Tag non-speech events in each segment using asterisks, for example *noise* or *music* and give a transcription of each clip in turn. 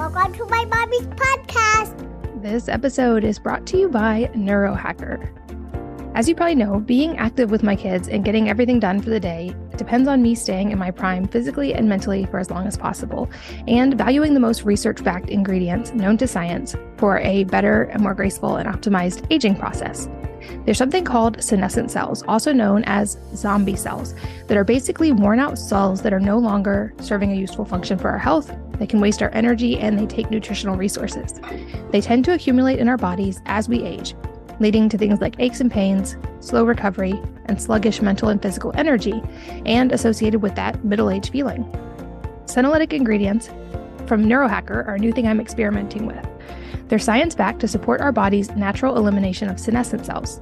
Welcome to my mommy's podcast. This episode is brought to you by Neurohacker. As you probably know, being active with my kids and getting everything done for the day depends on me staying in my prime physically and mentally for as long as possible, and valuing the most research backed ingredients known to science for a better and more graceful and optimized aging process. There's something called senescent cells, also known as zombie cells, that are basically worn out cells that are no longer serving a useful function for our health. They can waste our energy and they take nutritional resources. They tend to accumulate in our bodies as we age, leading to things like aches and pains, slow recovery, and sluggish mental and physical energy, and associated with that middle age feeling. Senolytic ingredients from Neurohacker are a new thing I'm experimenting with. They're science backed to support our body's natural elimination of senescent cells.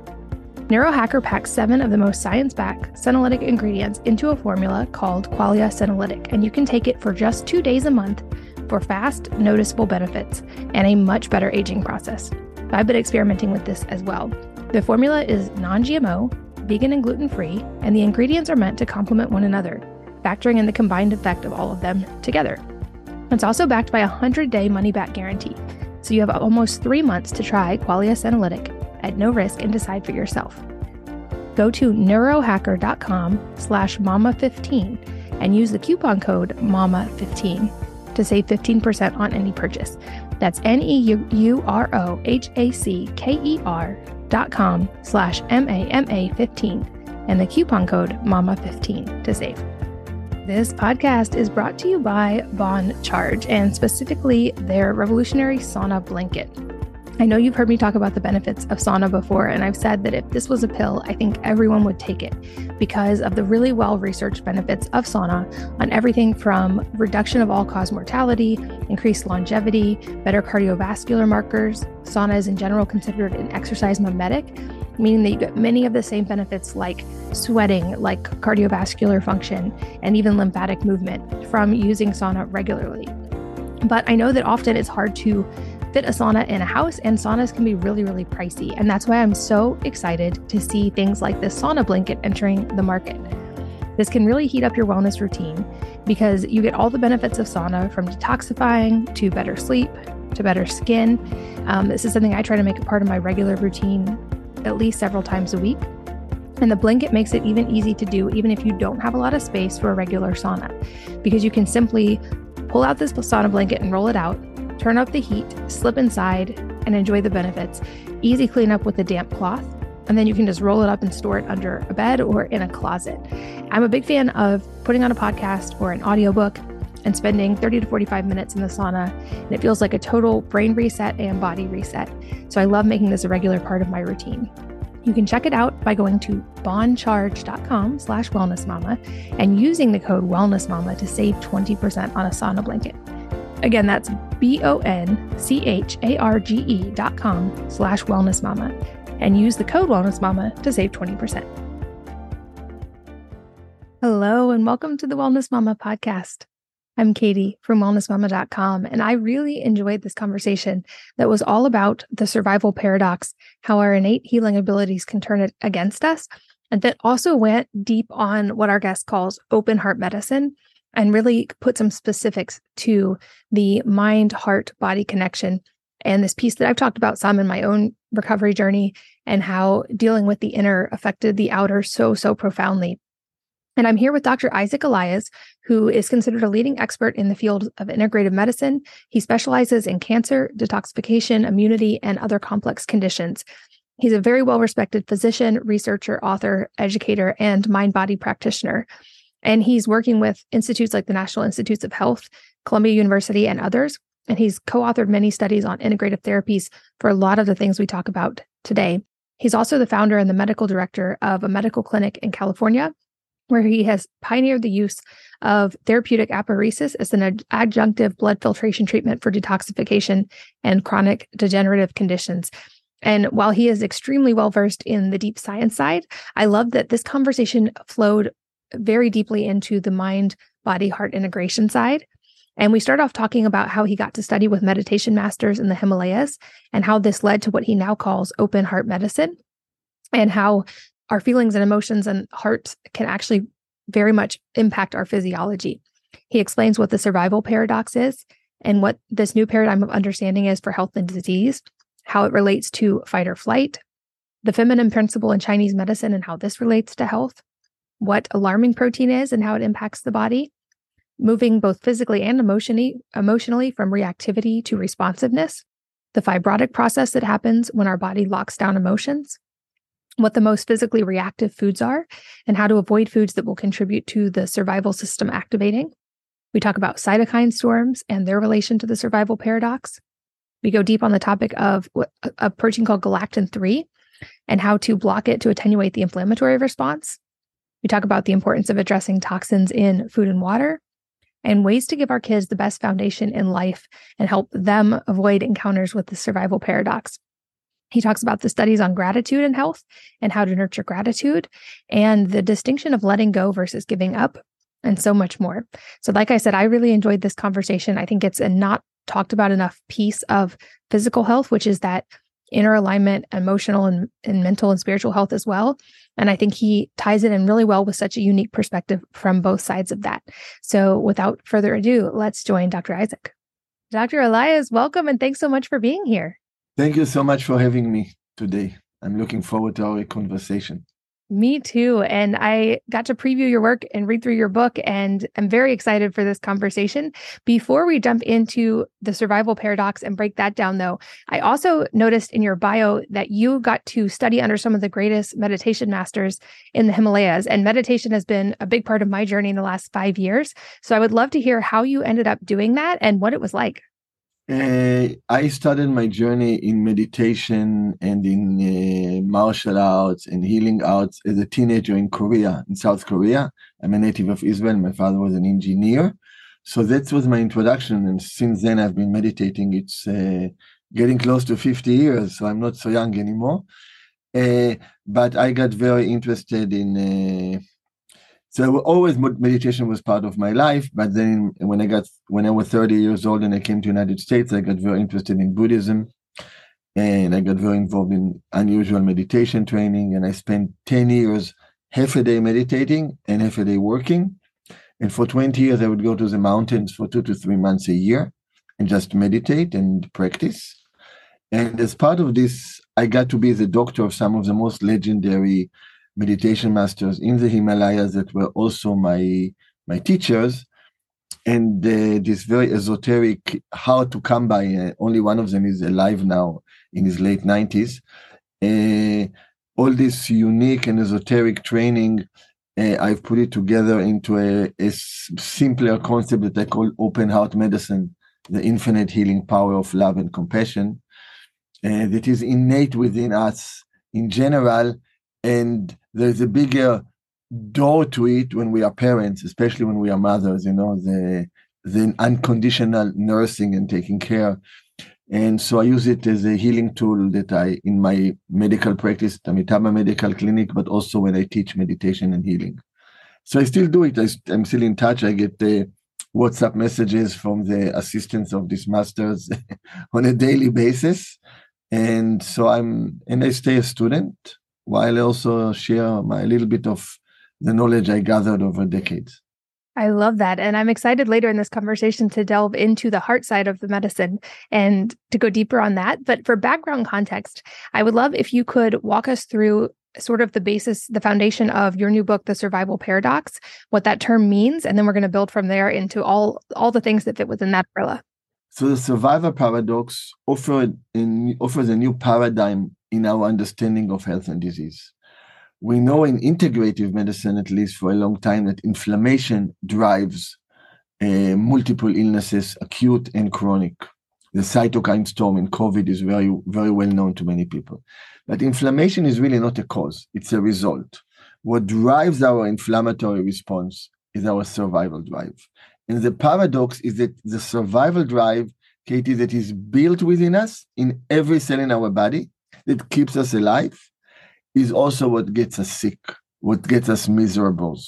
Neurohacker packs seven of the most science backed senolytic ingredients into a formula called Qualia Senolytic, and you can take it for just two days a month for fast, noticeable benefits and a much better aging process. I've been experimenting with this as well. The formula is non GMO, vegan and gluten free, and the ingredients are meant to complement one another, factoring in the combined effect of all of them together. It's also backed by a 100 day money back guarantee so you have almost three months to try Qualia Senolytic at no risk and decide for yourself. Go to neurohacker.com slash mama15 and use the coupon code MAMA15 to save 15% on any purchase. That's N-E-U-R-O-H-A-C-K-E-R dot com slash M-A-M-A 15 and the coupon code MAMA15 to save. This podcast is brought to you by Bon Charge and specifically their revolutionary sauna blanket. I know you've heard me talk about the benefits of sauna before, and I've said that if this was a pill, I think everyone would take it because of the really well researched benefits of sauna on everything from reduction of all cause mortality, increased longevity, better cardiovascular markers. Sauna is in general considered an exercise mimetic, meaning that you get many of the same benefits like sweating, like cardiovascular function, and even lymphatic movement from using sauna regularly. But I know that often it's hard to fit a sauna in a house, and saunas can be really, really pricey. And that's why I'm so excited to see things like this sauna blanket entering the market. This can really heat up your wellness routine because you get all the benefits of sauna from detoxifying to better sleep to better skin. Um, this is something I try to make a part of my regular routine at least several times a week. And the blanket makes it even easy to do, even if you don't have a lot of space for a regular sauna, because you can simply pull out this sauna blanket and roll it out, turn up the heat, slip inside, and enjoy the benefits. Easy cleanup with a damp cloth. And then you can just roll it up and store it under a bed or in a closet. I'm a big fan of putting on a podcast or an audiobook and spending 30 to 45 minutes in the sauna. And it feels like a total brain reset and body reset. So I love making this a regular part of my routine. You can check it out by going to boncharge.com slash wellnessmama and using the code wellnessmama to save 20% on a sauna blanket. Again, that's B-O-N-C-H-A-R-G-E dot com slash wellness mama and use the code wellness mama to save 20%. Hello and welcome to the Wellness Mama podcast. I'm Katie from wellnessmama.com, and I really enjoyed this conversation that was all about the survival paradox, how our innate healing abilities can turn it against us, and that also went deep on what our guest calls open heart medicine and really put some specifics to the mind heart body connection and this piece that I've talked about some in my own recovery journey and how dealing with the inner affected the outer so, so profoundly. And I'm here with Dr. Isaac Eliaz, who is considered a leading expert in the field of integrative medicine. He specializes in cancer, detoxification, immunity, and other complex conditions. He's a very well respected physician, researcher, author, educator, and mind body practitioner. And he's working with institutes like the National Institutes of Health, Columbia University, and others. And he's co authored many studies on integrative therapies for a lot of the things we talk about today. He's also the founder and the medical director of a medical clinic in California where he has pioneered the use of therapeutic apheresis as an adjunctive blood filtration treatment for detoxification and chronic degenerative conditions. And while he is extremely well versed in the deep science side, I love that this conversation flowed very deeply into the mind body heart integration side. And we start off talking about how he got to study with meditation masters in the Himalayas and how this led to what he now calls open heart medicine and how our feelings and emotions and hearts can actually very much impact our physiology. He explains what the survival paradox is. and what this new paradigm of understanding is for health and disease, how it relates to fight or flight, the feminine principle in Chinese medicine and how this relates to health, what alarming protein is and how it impacts the body, moving both physically and emotionally, emotionally from reactivity to responsiveness, the fibrotic process that happens when our body locks down emotions, what the most physically reactive foods are, and how to avoid foods that will contribute to the survival system activating. We talk about cytokine storms and their relation to the survival paradox. We go deep on the topic of a protein called galectin 3 and how to block it to attenuate the inflammatory response. We talk about the importance of addressing toxins in food and water and ways to give our kids the best foundation in life and help them avoid encounters with the survival paradox. He talks about the studies on gratitude and health and how to nurture gratitude and the distinction of letting go versus giving up and so much more. So, like I said, I really enjoyed this conversation. I think it's a not talked about enough piece of physical health, which is that inner alignment, emotional and, and mental and spiritual health as well. And I think he ties it in really well with such a unique perspective from both sides of that. So without further ado, let's join Dr. Isaac. Dr. Eliaz, welcome and thanks so much for being here. Thank you so much for having me today. I'm looking forward to our conversation. Me too. And I got to preview your work and read through your book, and I'm very excited for this conversation. Before we jump into the survival paradox and break that down, though, I also noticed in your bio that you got to study under some of the greatest meditation masters in the Himalayas. And meditation has been a big part of my journey in the last five years. So I would love to hear how you ended up doing that and what it was like. Uh, I started my journey in meditation and in uh, martial arts and healing arts as a teenager in Korea, in South Korea. I'm a native of Israel. My father was an engineer. So that was my introduction. And since then, I've been meditating. It's uh, getting close to 50 years, so I'm not so young anymore. Uh, but I got very interested in uh, so always meditation was part of my life but then when i got when i was 30 years old and i came to united states i got very interested in buddhism. And i got very involved in unusual meditation training and i spent 10 years half a day meditating and half a day working. And for 20 years i would go to the mountains for two to three months a year and just meditate and practice. And as part of this i got to be the doctor of some of the most legendary meditation masters in the Himalayas that were also my my teachers, and uh, this very esoteric how to come by. Uh, only one of them is alive now in his late nineties. Uh, all this unique and esoteric training, uh, I've put it together into a, a simpler concept that I call open heart medicine, the infinite healing power of love and compassion, uh, that is innate within us in general and there's a bigger door to it when we are parents, especially when we are mothers, you know, the the unconditional nursing and taking care. And so I use it as a healing tool that I, in my medical practice, Amitabha Medical Clinic, but also when I teach meditation and healing. So I still do it. I, am still in touch. I get the WhatsApp messages from the assistants of these masters *laughs* on a daily basis. And so I'm, and I stay a student while I also share my little bit of the knowledge I gathered over decades. I love that. And I'm excited later in this conversation to delve into the heart side of the medicine and to go deeper on that. But for background context, I would love if you could walk us through sort of the basis, the foundation of your new book, The Survival Paradox, what that term means, and then we're going to build from there into all all the things that fit within that umbrella. So the survival paradox offered in, offers a new paradigm in our understanding of health and disease. We know in integrative medicine, at least for a long time, that inflammation drives uh, multiple illnesses, acute and chronic. The cytokine storm in COVID is very, very well known to many people. But inflammation is really not a cause, it's a result. What drives our inflammatory response is our survival drive. And the paradox is that the survival drive, Katie, that is built within us in every cell in our body, that keeps us alive is also what gets us sick, what gets us miserable,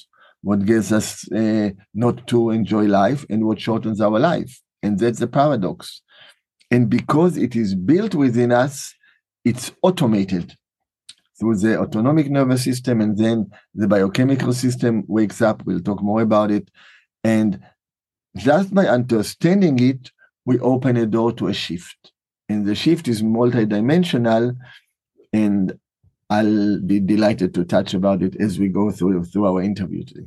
what gets us uh, not to enjoy life, and what shortens our life. And that's the paradox. And because it is built within us, it's automated through the autonomic nervous system, and then the biochemical system wakes up. We'll talk more about it. And just by understanding it, we open a door to a shift. And the shift is multidimensional. And I'll be delighted to touch about it as we go through through our interview today.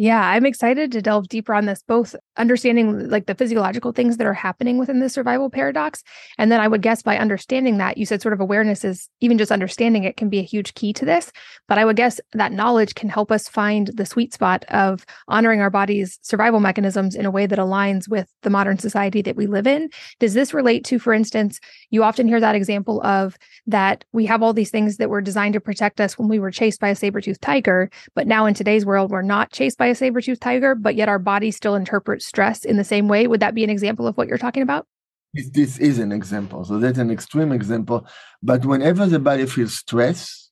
Yeah, I'm excited to delve deeper on this, both understanding like the physiological things that are happening within the survival paradox. And then I would guess by understanding that, you said sort of awareness is even just understanding it can be a huge key to this. But I would guess that knowledge can help us find the sweet spot of honoring our body's survival mechanisms in a way that aligns with the modern society that we live in. Does this relate to, for instance, you often hear that example of that we have all these things that were designed to protect us when we were chased by a saber toothed tiger, but now in today's world, we're not chased by a saber-toothed tiger, but yet our body still interprets stress in the same way. Would that be an example of what you're talking about? This is an example. So that's an extreme example. But whenever the body feels stress,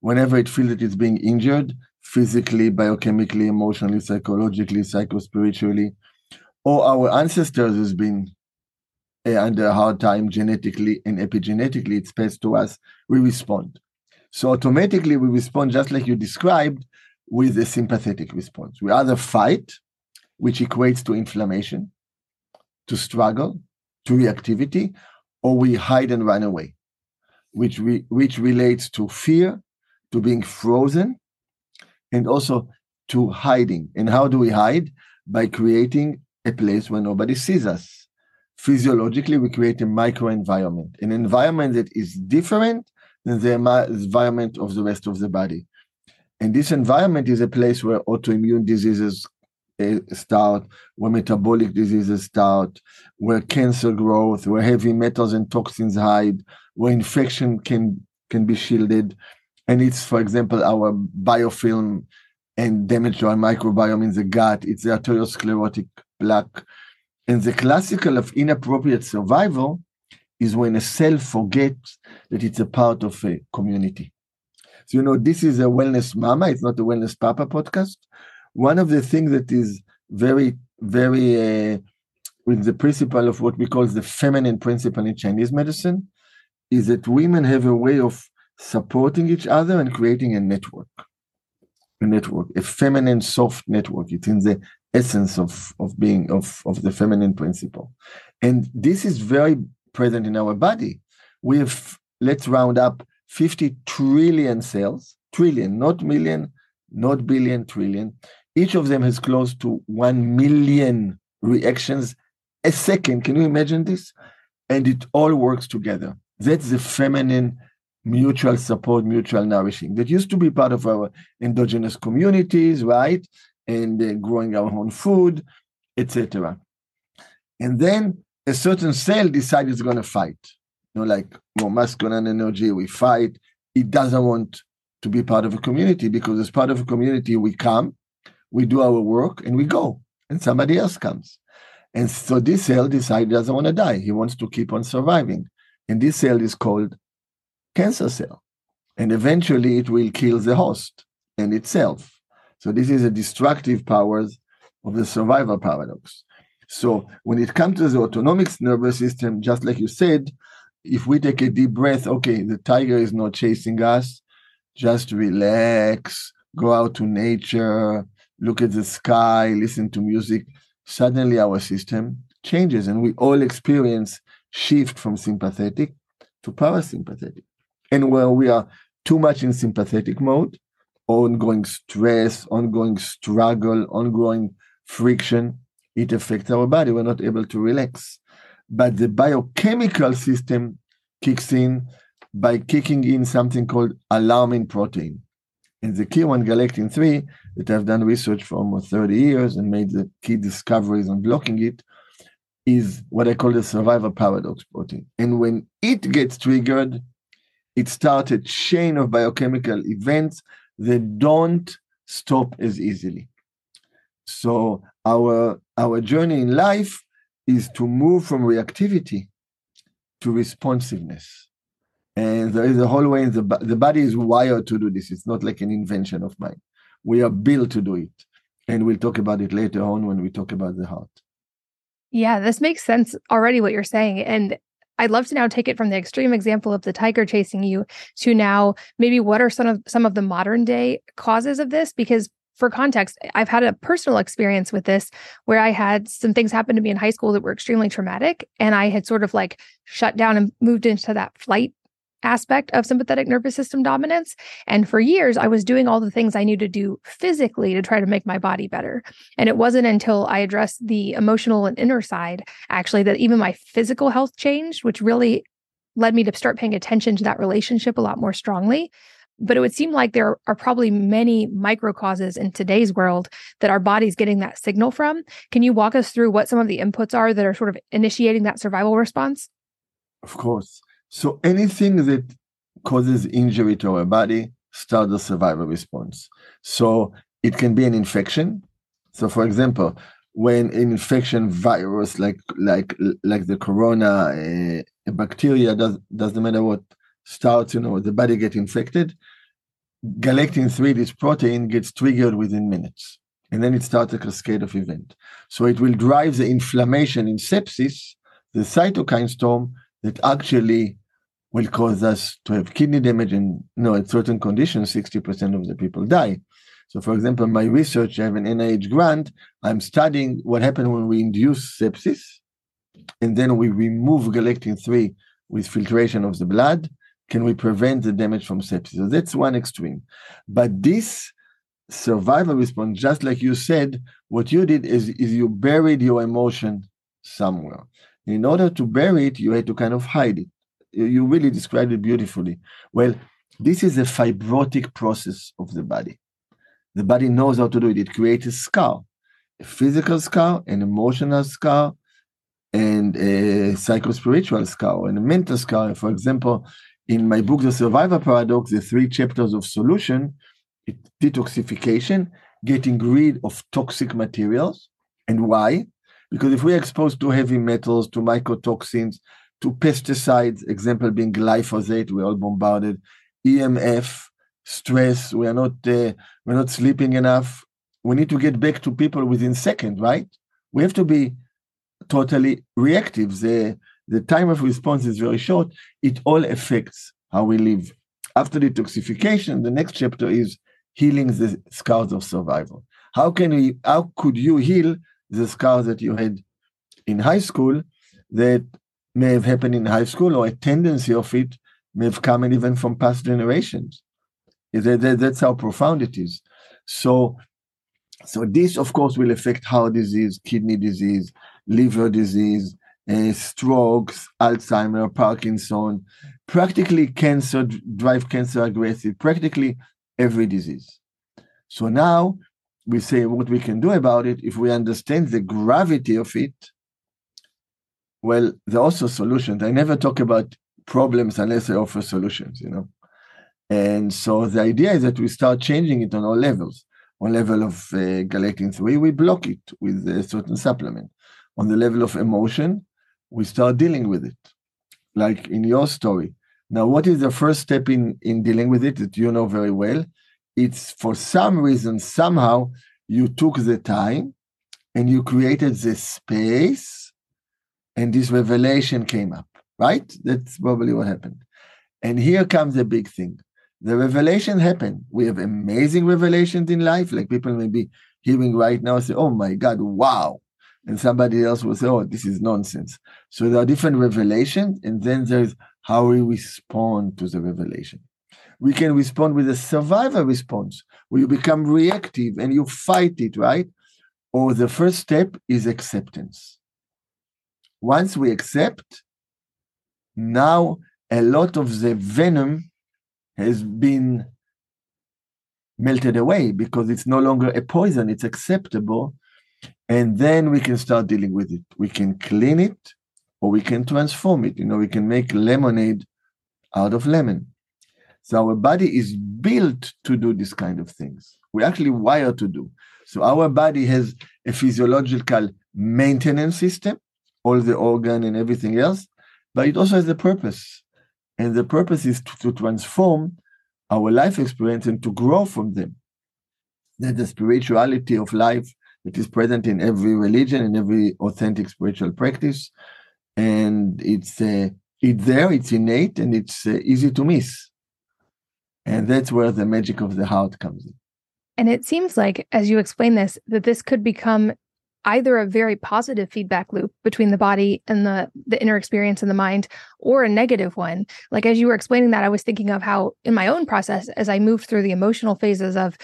whenever it feels that it's being injured, physically, biochemically, emotionally, psychologically, psychospiritually, or our ancestors has been uh, under a hard time genetically and epigenetically, it's passed to us, we respond. So automatically we respond just like you described, with a sympathetic response. We either fight, which equates to inflammation, to struggle, to reactivity, or we hide and run away, which, re- which relates to fear, to being frozen, and also to hiding. And how do we hide? By creating a place where nobody sees us. Physiologically, we create a microenvironment, an environment that is different than the environment of the rest of the body. And this environment is a place where autoimmune diseases uh, start, where metabolic diseases start, where cancer growth, where heavy metals and toxins hide, where infection can can be shielded. And it's, for example, our biofilm and damage to our microbiome in the gut. It's the arteriosclerotic plaque. And the classical of inappropriate survival is when a cell forgets that it's a part of a community. So, you know, this is a wellness mama, it's not a wellness papa podcast. One of the things that is very, very uh, with the principle of what we call the feminine principle in Chinese medicine is that women have a way of supporting each other and creating a network. A network, a feminine soft network. It's in the essence of, of being of, of the feminine principle. And this is very present in our body. We have, let's round up 50 trillion cells, trillion, not million, not billion, trillion. Each of them has close to 1 million reactions a second. Can you imagine this? And it all works together. That's the feminine mutual support, mutual nourishing that used to be part of our endogenous communities, right? And uh, growing our own food, etc. And then a certain cell decides it's going to fight know, like more masculine energy, we fight. It doesn't want to be part of a community because as part of a community, we come, we do our work, and we go, and somebody else comes. And so this cell decides he doesn't want to die. He wants to keep on surviving. And this cell is called cancer cell. And eventually it will kill the host and itself. So this is a destructive powers of the survival paradox. So when it comes to the autonomic nervous system, just like you said, if we take a deep breath, okay, the tiger is not chasing us, just relax, go out to nature, look at the sky, listen to music, suddenly our system changes and we all experience shift from sympathetic to parasympathetic. And where we are too much in sympathetic mode, ongoing stress, ongoing struggle, ongoing friction, it affects our body. We're not able to relax but the biochemical system kicks in by kicking in something called alarmin protein. And the key one, galectin 3, that I've done research for almost 30 years and made the key discoveries on blocking it, is what I call the survival paradox protein. And when it gets triggered, it starts a chain of biochemical events that don't stop as easily. So our our journey in life is to move from reactivity to responsiveness. And there is a whole way in the, the body is wired to do this. It's not like an invention of mine. We are built to do it. And we'll talk about it later on when we talk about the heart. Yeah, this makes sense already what you're saying. And I'd love to now take it from the extreme example of the tiger chasing you to now maybe what are some of some of the modern day causes of this because for context, I've had a personal experience with this where I had some things happen to me in high school that were extremely traumatic. And I had sort of like shut down and moved into that flight aspect of sympathetic nervous system dominance. And for years, I was doing all the things I needed to do physically to try to make my body better. And it wasn't until I addressed the emotional and inner side, actually, that even my physical health changed, which really led me to start paying attention to that relationship a lot more strongly. But it would seem like there are probably many micro causes in today's world that our body's getting that signal from. Can you walk us through what some of the inputs are that are sort of initiating that survival response? Of course. So anything that causes injury to our body starts the survival response. So it can be an infection. So for example, when an infection virus like like like the corona uh, bacteria does doesn't matter what starts you know the body get infected galectin 3 this protein gets triggered within minutes and then it starts a cascade of event. So it will drive the inflammation in sepsis the cytokine storm that actually will cause us to have kidney damage and you know at certain conditions 60% of the people die. So for example my research i have an nih grant. I'm studying what happens when we induce sepsis and then we remove galectin 3 with filtration of the blood can we prevent the damage from sepsis? So that's one extreme. But this survival response just like you said what you did is, is you buried your emotion somewhere. In order to bury it you had to kind of hide it. You really described it beautifully. Well this is a fibrotic process of the body. The body knows how to do it. It creates a scar a physical scar an emotional scar and a psychospiritual scar and a mental scar. For example, in my book, The Survival Paradox, the three chapters of solution, detoxification, getting rid of toxic materials. And why? Because if we're exposed to heavy metals, to mycotoxins, to pesticides, example being glyphosate, we're all bombarded, EMF, stress, we are not uh, we're not sleeping enough. We need to get back to people within seconds, right? We have to be totally reactive. The, the time of response is very short. It all affects how we live. After detoxification, the next chapter is healing the scars of survival. How can we, how could you heal the scars that you had in high school that may have happened in high school or a tendency of it may have come even from past generations? That's how profound it is. So, so this, of course, will affect heart disease, kidney disease, liver disease, uh, strokes, Alzheimer, Parkinson, practically cancer, drive cancer aggressive, practically every disease. So now we say what we can do about it if we understand the gravity of it. Well, there are also solutions. I never talk about problems unless I offer solutions, you know. And so the idea is that we start changing it on all levels. On level of uh, galectin 3, we block it with a certain supplement on the level of emotion, we start dealing with it, like in your story. Now, what is the first step in, in dealing with it that you know very well? It's for some reason, somehow, you took the time and you created the space, and this revelation came up, right? That's probably what happened. And here comes the big thing. The revelation happened. We have amazing revelations in life, like people may be hearing right now say, Oh my God, wow and somebody else will say, oh, this is nonsense. So there are different revelations, and then there's how we respond to the revelation. We can respond with a survivor response, where you become reactive and you fight it, right? Or the first step is acceptance. Once we accept, now a lot of the venom has been melted away because it's no longer a poison, it's acceptable and then we can start dealing with it. We can clean it or we can transform it. You know, we can make lemonade out of lemon. So our body is built to do this kind of things. We're actually wired to do. So our body has a physiological maintenance system, all the organ and everything else, but it also has a purpose. And the purpose is to, to transform our life experience and to grow from them. That the spirituality of life it is present in every religion, in every authentic spiritual practice, and it's uh, it's there, it's innate, and it's uh, easy to miss. And that's where the magic of the heart comes in. And it seems like, as you explain this, that this could become either a very positive feedback loop between the body and the the inner experience and the mind or a negative one like as you were explaining that i was thinking of how in my own process as i moved through the emotional phases of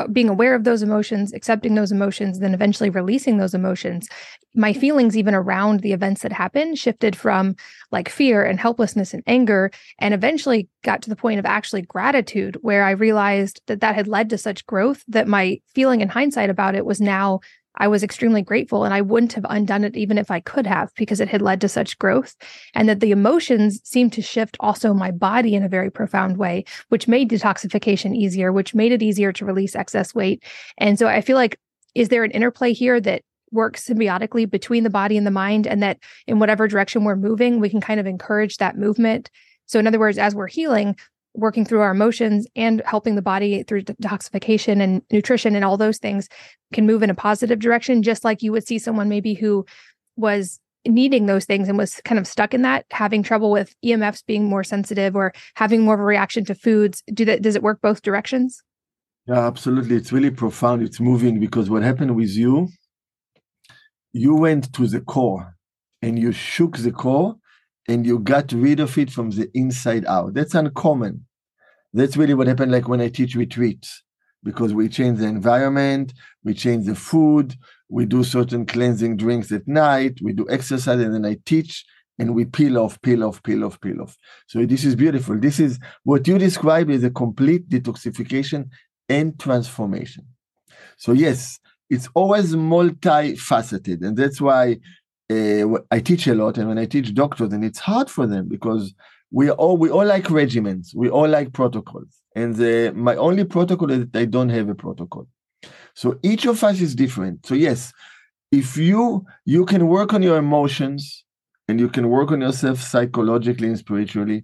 Uh, being aware of those emotions, accepting those emotions, then eventually releasing those emotions, my feelings, even around the events that happened, shifted from like fear and helplessness and anger, and eventually got to the point of actually gratitude, where I realized that that had led to such growth that my feeling in hindsight about it was now I was extremely grateful and I wouldn't have undone it even if I could have because it had led to such growth. And that the emotions seemed to shift also my body in a very profound way, which made detoxification easier, which made it easier to release excess weight. And so I feel like, is there an interplay here that works symbiotically between the body and the mind? And that in whatever direction we're moving, we can kind of encourage that movement. So, in other words, as we're healing, working through our emotions and helping the body through detoxification and nutrition and all those things can move in a positive direction just like you would see someone maybe who was needing those things and was kind of stuck in that having trouble with emfs being more sensitive or having more of a reaction to foods. Do that does it work both directions? Yeah absolutely. It's really profound. It's moving because what happened with you you went to the core and you shook the core and you got rid of it from the inside out. That's uncommon. That's really what happened like when I teach retreats, because we change the environment, we change the food, we do certain cleansing drinks at night, we do exercise, and then I teach and we peel off, peel off, peel off, peel off. So this is beautiful. This is what you describe as a complete detoxification and transformation. So yes, it's always multifaceted, and that's why uh, I teach a lot, and when I teach doctors, and it's hard for them because we all we all like regimens, we all like protocols, and the, my only protocol is that I don't have a protocol. So each of us is different. So yes, if you you can work on your emotions and you can work on yourself psychologically and spiritually,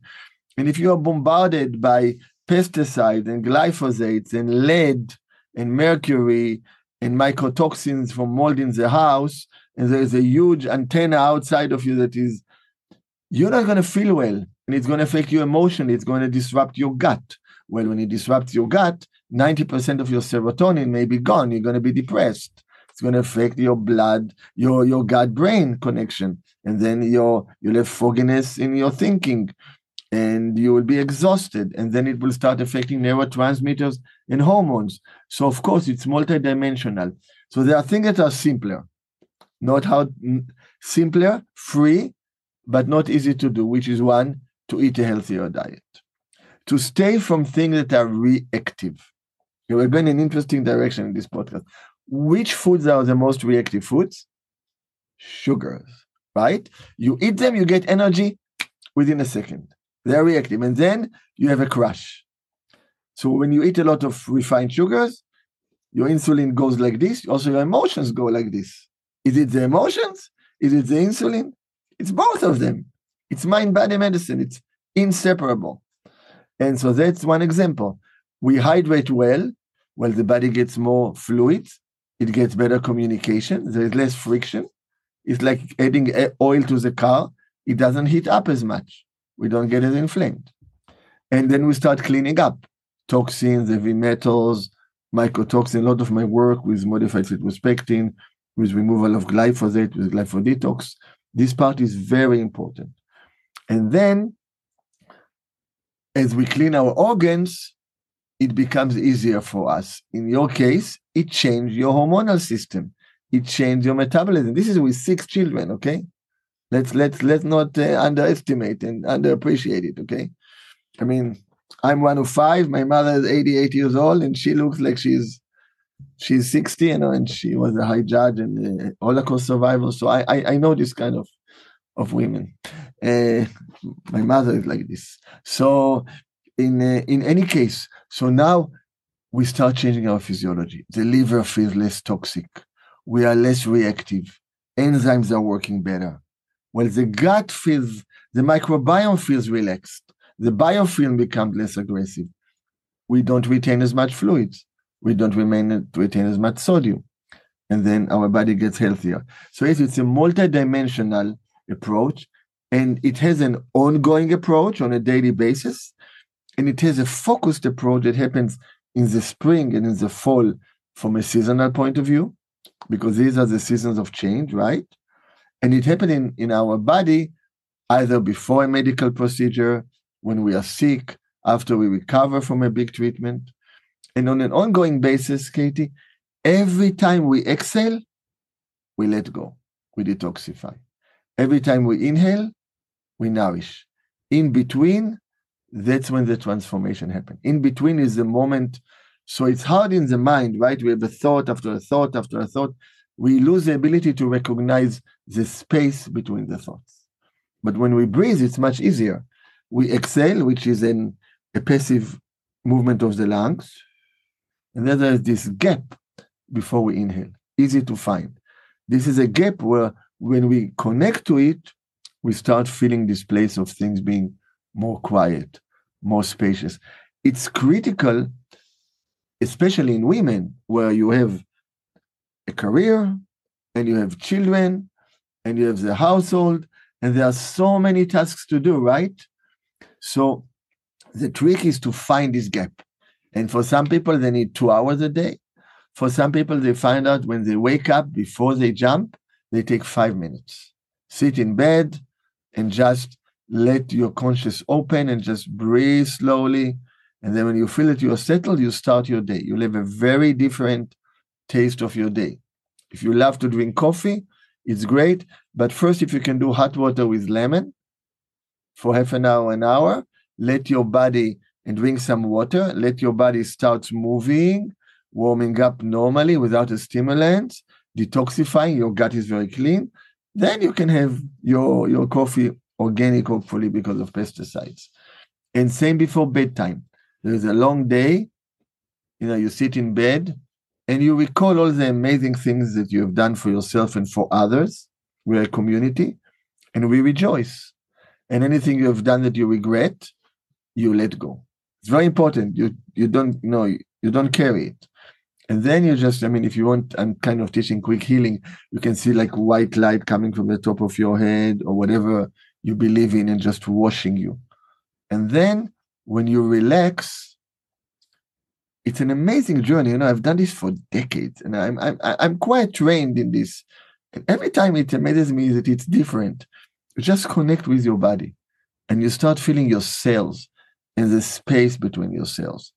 and if you are bombarded by pesticides and glyphosates and lead and mercury and mycotoxins from mold in the house, and there's a huge antenna outside of you that is, you're not going to feel well. And it's going to affect you emotionally. It's going to disrupt your gut. Well, when it disrupts your gut, 90% of your serotonin may be gone. You're going to be depressed. It's going to affect your blood, your, your gut brain connection. And then your, you'll have fogginess in your thinking and you will be exhausted. And then it will start affecting neurotransmitters and hormones. So, of course, it's multidimensional. So, there are things that are simpler not how simpler, free, but not easy to do, which is one, to eat a healthier diet. To stay from things that are reactive. We're going in an interesting direction in this podcast. Which foods are the most reactive foods? Sugars, right? You eat them, you get energy within a second. They're reactive. And then you have a crash. So when you eat a lot of refined sugars, your insulin goes like this. Also, your emotions go like this. Is it the emotions? Is it the insulin? It's both of them. It's mind body medicine. It's inseparable. And so that's one example. We hydrate well, well, the body gets more fluid, it gets better communication, there's less friction. It's like adding oil to the car, it doesn't heat up as much. We don't get as inflamed. And then we start cleaning up toxins, heavy metals, mycotoxin. A lot of my work with modified phytospectin, with removal of glyphosate, with glyphosate. This part is very important. And then, as we clean our organs, it becomes easier for us. In your case, it changed your hormonal system. It changed your metabolism. This is with six children, okay? Let's let's let's not uh, underestimate and underappreciate it, okay? I mean, I'm one of five. My mother is 88 years old, and she looks like she's she's 60 you know and she was a high judge and uh, holocaust survivor so I, I, I know this kind of of women. Uh, my mother is like this. So in uh, in any case so now we start changing our physiology. The liver feels less toxic. We are less reactive. Enzymes are working better. Well the gut feels the microbiome feels relaxed. The biofilm becomes less aggressive. We don't retain as much fluids we don't remain retain as much sodium, and then our body gets healthier. So yes, it's a multidimensional approach, and it has an ongoing approach on a daily basis, and it has a focused approach that happens in the spring and in the fall from a seasonal point of view, because these are the seasons of change, right? And it happened in, in our body either before a medical procedure, when we are sick, after we recover from a big treatment. And on an ongoing basis, Katie, every time we exhale, we let go, we detoxify. Every time we inhale, we nourish. In between, that's when the transformation happens. In between is the moment. So it's hard in the mind, right? We have a thought after a thought after a thought. We lose the ability to recognize the space between the thoughts. But when we breathe, it's much easier. We exhale, which is an, a passive movement of the lungs. And then there's this gap before we inhale, easy to find. This is a gap where when we connect to it, we start feeling this place of things being more quiet, more spacious. It's critical, especially in women, where you have a career and you have children and you have the household, and there are so many tasks to do, right? So the trick is to find this gap. And for some people, they need two hours a day. For some people, they find out when they wake up before they jump, they take five minutes. Sit in bed and just let your conscious open and just breathe slowly. And then when you feel that you're settled, you start your day. You'll have a very different taste of your day. If you love to drink coffee, it's great. But first, if you can do hot water with lemon for half an hour, an hour, let your body and drink some water, let your body start moving, warming up normally without a stimulant, detoxifying, your gut is very clean. Then you can have your, your coffee organic, hopefully, because of pesticides. And same before bedtime. There's a long day. You know, you sit in bed and you recall all the amazing things that you have done for yourself and for others. We're a community and we rejoice. And anything you have done that you regret, you let go. It's very important. You you don't know you don't carry it. And then you just, I mean, if you want, I'm kind of teaching quick healing. You can see like white light coming from the top of your head or whatever you believe in and just washing you. And then when you relax, it's an amazing journey. You know, I've done this for decades and I'm, I'm, I'm quite trained in this. And every time it amazes me that it's different. You just connect with your body and you start feeling your cells and the space between your cells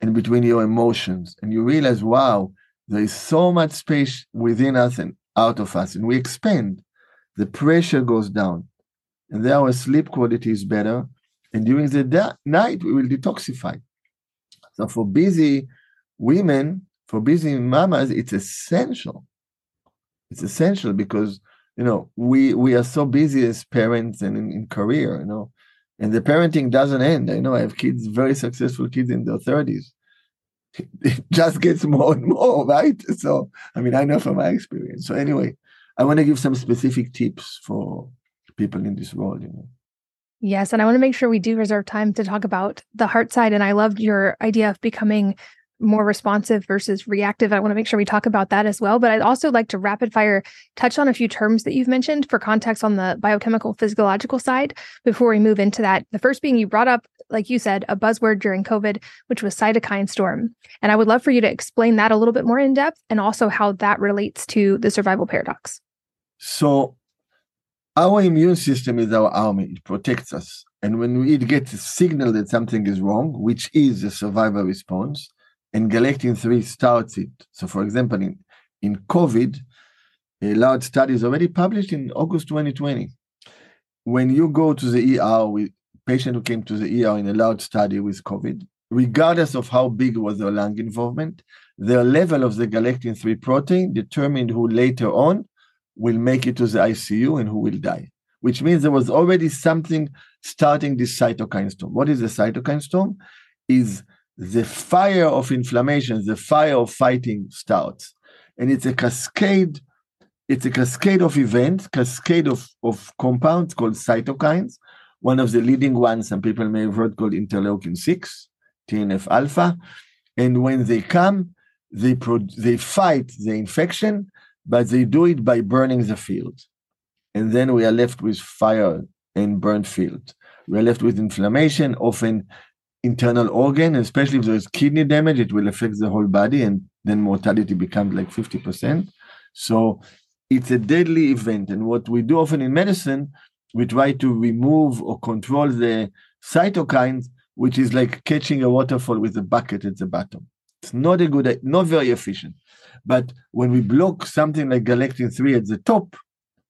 and between your emotions. And you realize, wow, there is so much space within us and out of us. And we expand. The pressure goes down and then our sleep quality is better. And during the da- night, we will detoxify. So for busy women, for busy mamas, it's essential. It's essential because you know we we are so busy as parents and in, in career, you know, and the parenting doesn't end. I know I have kids, very successful kids in their thirties. It *laughs* just gets more and more, right? So I mean, I know from my experience. So anyway, I want to give some specific tips for people in this world, you know. Yes. And I want to make sure we do reserve time to talk about the heart side. And I loved your idea of becoming more responsive versus reactive. I want to make sure we talk about that as well. But I'd also like to rapid fire touch on a few terms that you've mentioned for context on the biochemical physiological side before we move into that. The first being you brought up, like you said, a buzzword during COVID, which was cytokine storm. And I would love for you to explain that a little bit more in depth and also how that relates to the survival paradox. So our immune system is our army, it protects us. And when it gets a signal that something is wrong, which is a survival response, and galectin 3 starts it. So, for example, in, in COVID, a large study is already published in August 2020. When you go to the ER with patient who came to the ER in a large study with COVID, regardless of how big was their lung involvement, their level of the galectin 3 protein determined who later on will make it to the ICU and who will die, which means there was already something starting this cytokine storm. What is the cytokine storm? Is the fire of inflammation, the fire of fighting starts. And it's a cascade, it's a cascade of events, cascade of, of compounds called cytokines. One of the leading ones, some people may have heard called interleukin 6, TNF alpha. And when they come, they, pro- they fight the infection but they do it by burning the field. And then we are left with fire and burnt field. We are left with inflammation, often internal organ, especially if there's kidney damage, it will affect the whole body, and then mortality becomes like 50%. So it's a deadly event. And what we do often in medicine, we try to remove or control the cytokines, which is like catching a waterfall with a bucket at the bottom. It's not a good, not very efficient. But when we block something like galactin 3 at the top,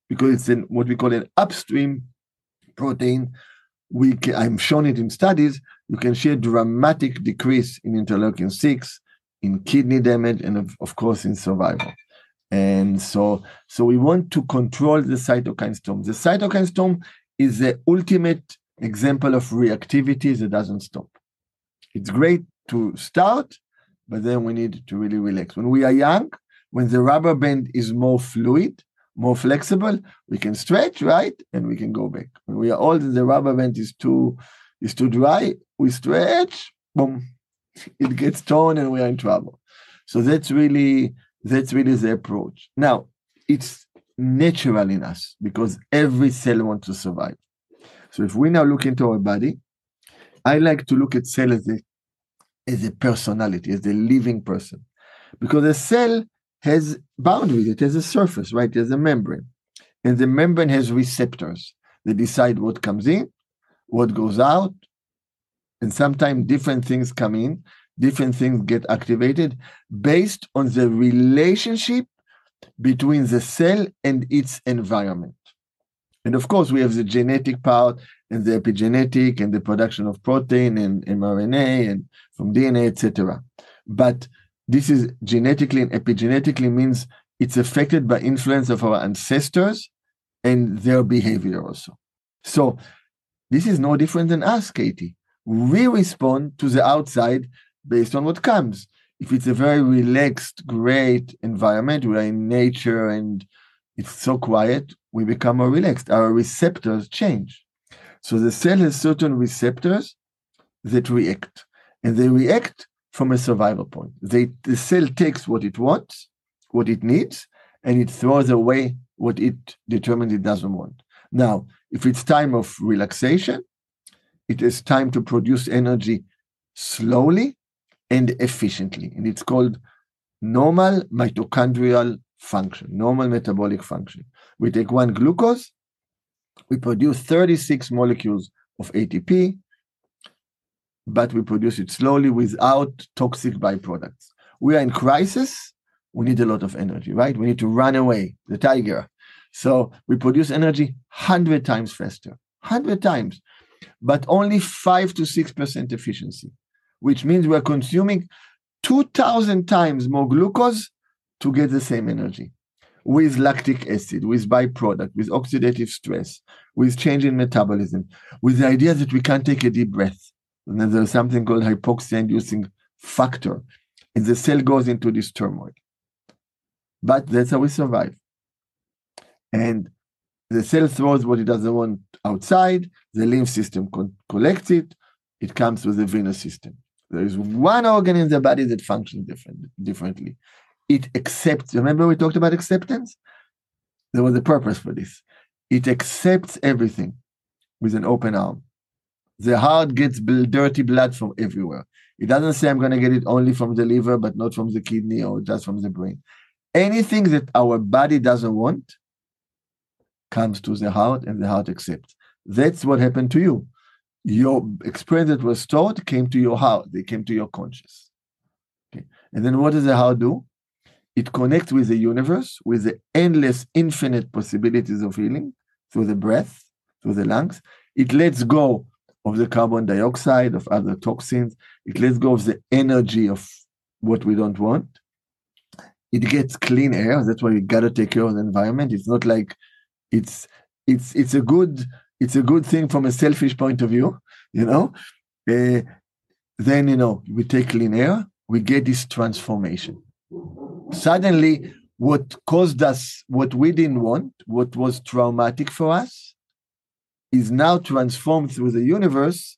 because it's in what we call an upstream protein, we can, I'm shown it in studies, you can see a dramatic decrease in interleukin 6, in kidney damage, and of, of course in survival. And so, so we want to control the cytokine storm. The cytokine storm is the ultimate example of reactivity that doesn't stop. It's great to start, but then we need to really relax. When we are young, when the rubber band is more fluid, more flexible, we can stretch, right? And we can go back. When we are old the rubber band is too is too dry, we stretch, boom, it gets torn and we are in trouble. So that's really that's really the approach. Now, it's natural in us because every cell wants to survive. So if we now look into our body, I like to look at cell as a, as a personality, as a living person. Because a cell has boundaries, it has a surface, right? It has a membrane. And the membrane has receptors that decide what comes in, what goes out. And sometimes different things come in, different things get activated based on the relationship between the cell and its environment. And of course, we have the genetic part and the epigenetic and the production of protein and mRNA and from DNA, etc. But this is genetically and epigenetically means it's affected by influence of our ancestors and their behavior also. So this is no different than us, Katie. We respond to the outside based on what comes. If it's a very relaxed, great environment, we are in nature and it's so quiet, we become more relaxed. Our receptors change. So the cell has certain receptors that react, and they react from a survival point. They, the cell takes what it wants, what it needs, and it throws away what it determines it doesn't want. Now, if it's time of relaxation, it is time to produce energy slowly and efficiently. And it's called normal mitochondrial function, normal metabolic function. We take one glucose, we produce 36 molecules of ATP, but we produce it slowly without toxic byproducts. We are in crisis, we need a lot of energy, right? We need to run away, the tiger. So we produce energy 100 times faster, 100 times, but only 5 to 6% efficiency, which means we're consuming 2,000 times more glucose to get the same energy with lactic acid, with byproduct, with oxidative stress, with change in metabolism, with the idea that we can't take a deep breath. And then there's something called hypoxia inducing factor. And the cell goes into this turmoil. But that's how we survive. And the cell throws what it doesn't want outside, the lymph system co- collects it, it comes to the venous system. There is one organ in the body that functions different, differently. It accepts, remember we talked about acceptance? There was a purpose for this. It accepts everything with an open arm. The heart gets dirty blood from everywhere. It doesn't say I'm going to get it only from the liver, but not from the kidney or just from the brain. Anything that our body doesn't want comes to the heart and the heart accepts. That's what happened to you. Your experience that was stored came to your heart, they came to your conscious. Okay. And then what does the heart do? It connects with the universe, with the endless, infinite possibilities of healing through the breath, through the lungs. It lets go of the carbon dioxide, of other toxins. It lets go of the energy of what we don't want. It gets clean air. That's why we gotta take care of the environment. It's not like it's it's it's a good it's a good thing from a selfish point of view, you know. Uh, then you know we take air, we get this transformation. Suddenly, what caused us what we didn't want, what was traumatic for us, is now transformed through the universe.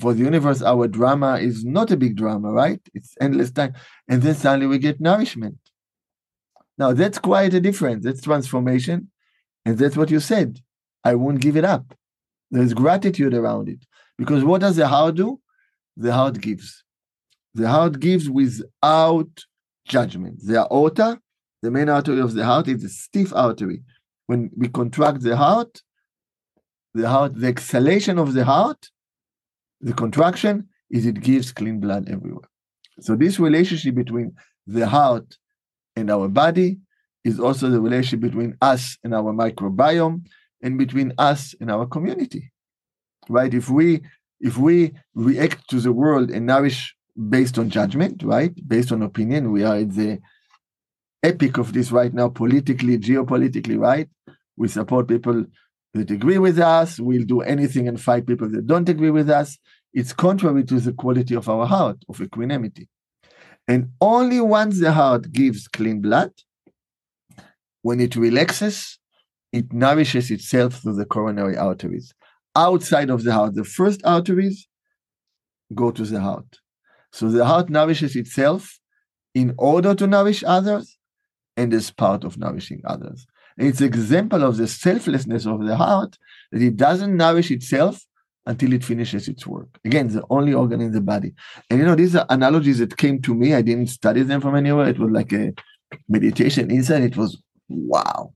For the universe, our drama is not a big drama, right? It's endless time. And then suddenly we get nourishment. Now, that's quite a difference. That's transformation. And that's what you said. I won't give it up. There's gratitude around it Because what does the heart do? The heart gives. The heart gives without judgment. The aorta, the main artery of the heart, is a stiff artery. When we contract the heart, the heart, the exhalation of the heart, the contraction is it gives clean blood everywhere. So this relationship between the heart and our body is also the relationship between us and our microbiome and between us and our community. Right? If we if we react to the world and nourish based on judgment, right? Based on opinion, we are at the epic of this right now, politically, geopolitically, right? We support people that agree with us. We'll do anything and fight people that don't agree with us. It's contrary to the quality of our heart, of equanimity. And only once the heart gives clean blood, when it relaxes, it nourishes itself through the coronary arteries. Outside of the heart, the first arteries go to the heart. So the heart nourishes itself in order to nourish others and as part of nourishing others. It's example of the selflessness of the heart that it doesn't nourish itself until it finishes its work. Again, the only organ in the body. And you know, these are analogies that came to me. I didn't study them from anywhere. It was like a meditation inside. It was wow.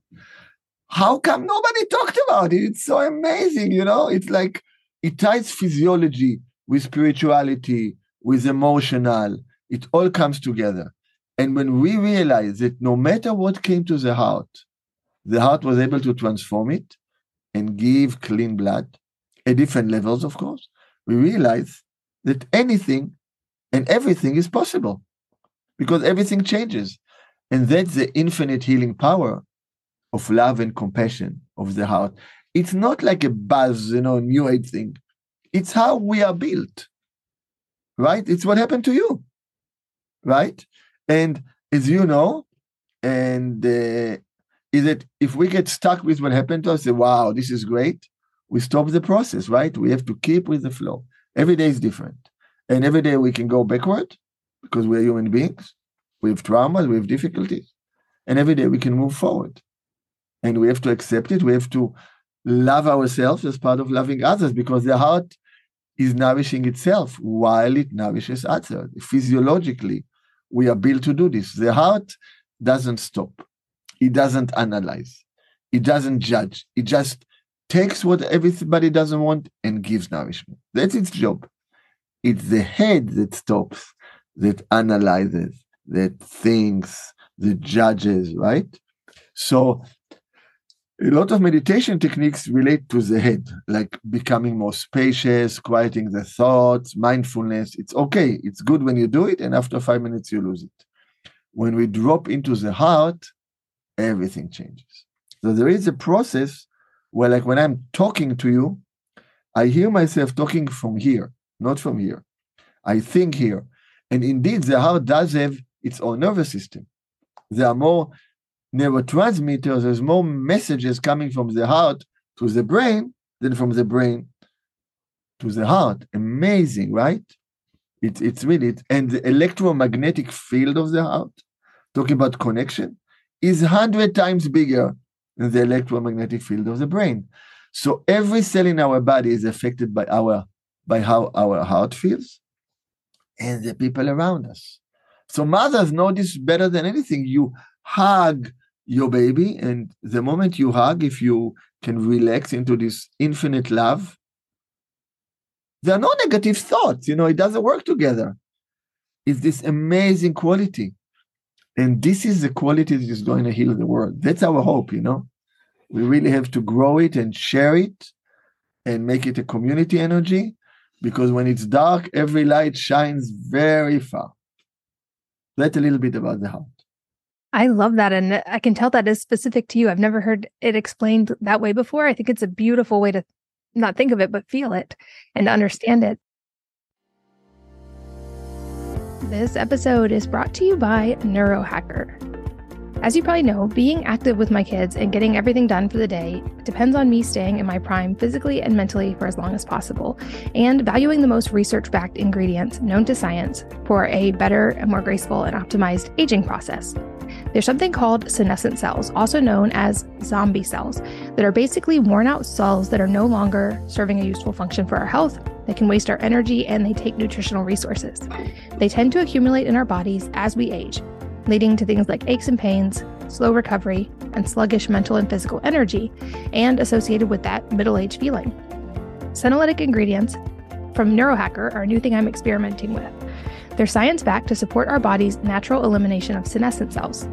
How come nobody talked about it? It's so amazing, you know? It's like it ties physiology with spirituality, with emotional. It all comes together. And when we realize that no matter what came to the heart, the heart was able to transform it and give clean blood at different levels, of course, we realize that anything and everything is possible because everything changes. And that's the infinite healing power of love and compassion of the heart. It's not like a buzz, you know, new age thing. It's how we are built, right? It's what happened to you, right? And as you know, and uh, is that if we get stuck with what happened to us, say, wow, this is great, we stop the process, right? We have to keep with the flow. Every day is different. And every day we can go backward because we're human beings. We have traumas, we have difficulties. And every day we can move forward. And we have to accept it. We have to love ourselves as part of loving others because the heart is nourishing itself while it nourishes others. Physiologically, we are built to do this. The heart doesn't stop. It doesn't analyze. It doesn't judge. It just takes what everybody doesn't want and gives nourishment. That's its job. It's the head that stops, that analyzes, that thinks, that judges, right? So a lot of meditation techniques relate to the head, like becoming more spacious, quieting the thoughts, mindfulness. It's okay. It's good when you do it, and after five minutes, you lose it. When we drop into the heart, everything changes. So there is a process where, like, when I'm talking to you, I hear myself talking from here, not from here. I think here. And indeed, the heart does have its own nervous system. There are more neurotransmitters, there's more messages coming from the heart to the brain than from the brain to the heart. Amazing, right? It's it's really and the electromagnetic field of the heart, talking about connection, is hundred times bigger than the electromagnetic field of the brain. So every cell in our body is affected by our by how our heart feels and the people around us. So mothers know this better than anything. You hug your baby, and the moment you hug, if you can relax into this infinite love, there are no negative thoughts. You know, it doesn't work together. It's this amazing quality. And this is the quality that is going to heal the world. That's our hope, you know. We really have to grow it and share it and make it a community energy because when it's dark, every light shines very far. That's a little bit about the heart. I love that. And I can tell that is specific to you. I've never heard it explained that way before. I think it's a beautiful way to not think of it, but feel it and understand it. This episode is brought to you by Neurohacker. As you probably know, being active with my kids and getting everything done for the day depends on me staying in my prime physically and mentally for as long as possible, and valuing the most research backed ingredients known to science for a better and more graceful and optimized aging process. There's something called senescent cells, also known as zombie cells, that are basically worn out cells that are no longer serving a useful function for our health. They can waste our energy and they take nutritional resources. They tend to accumulate in our bodies as we age, leading to things like aches and pains, slow recovery, and sluggish mental and physical energy, and associated with that middle age feeling. Senolytic ingredients from Neurohacker are a new thing I'm experimenting with. They're science backed to support our body's natural elimination of senescent cells.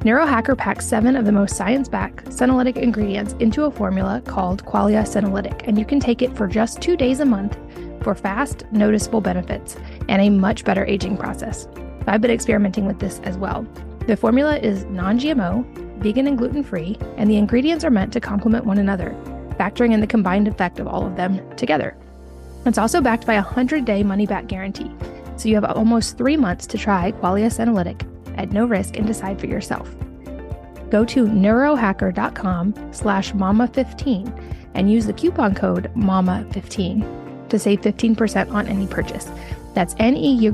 Neurohacker packs seven of the most science backed senolytic ingredients into a formula called Qualia Senolytic, and you can take it for just two days a month for fast, noticeable benefits and a much better aging process. I've been experimenting with this as well. The formula is non GMO, vegan and gluten free, and the ingredients are meant to complement one another, factoring in the combined effect of all of them together. It's also backed by a 100 day money back guarantee, so you have almost three months to try Qualia Senolytic at no risk and decide for yourself. Go to neurohacker.com slash mama15 and use the coupon code MAMA15 to save 15% on any purchase. That's N-E-U-R-O-H-A-C-K-E-R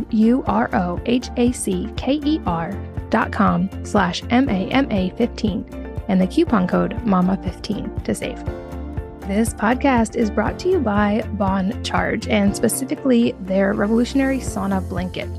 dot com slash M-A-M-A-15 and the coupon code MAMA15 to save. This podcast is brought to you by Bon Charge and specifically their revolutionary sauna blanket.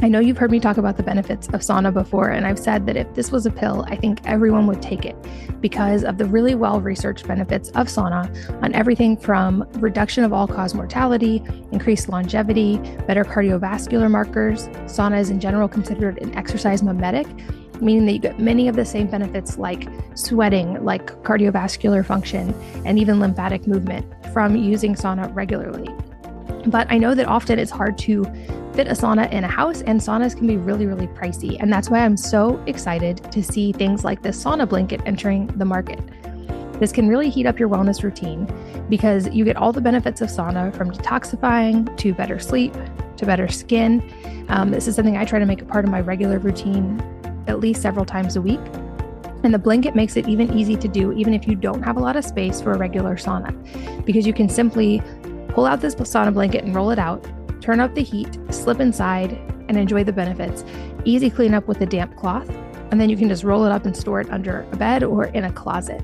I know you've heard me talk about the benefits of sauna before, and I've said that if this was a pill, I think everyone would take it because of the really well researched benefits of sauna on everything from reduction of all cause mortality, increased longevity, better cardiovascular markers. Sauna is in general considered an exercise mimetic, meaning that you get many of the same benefits like sweating, like cardiovascular function, and even lymphatic movement from using sauna regularly. But I know that often it's hard to fit a sauna in a house, and saunas can be really, really pricey. And that's why I'm so excited to see things like this sauna blanket entering the market. This can really heat up your wellness routine because you get all the benefits of sauna from detoxifying to better sleep to better skin. Um, this is something I try to make a part of my regular routine at least several times a week. And the blanket makes it even easy to do, even if you don't have a lot of space for a regular sauna, because you can simply pull out this sauna blanket and roll it out, turn up the heat, slip inside, and enjoy the benefits. Easy cleanup with a damp cloth. And then you can just roll it up and store it under a bed or in a closet.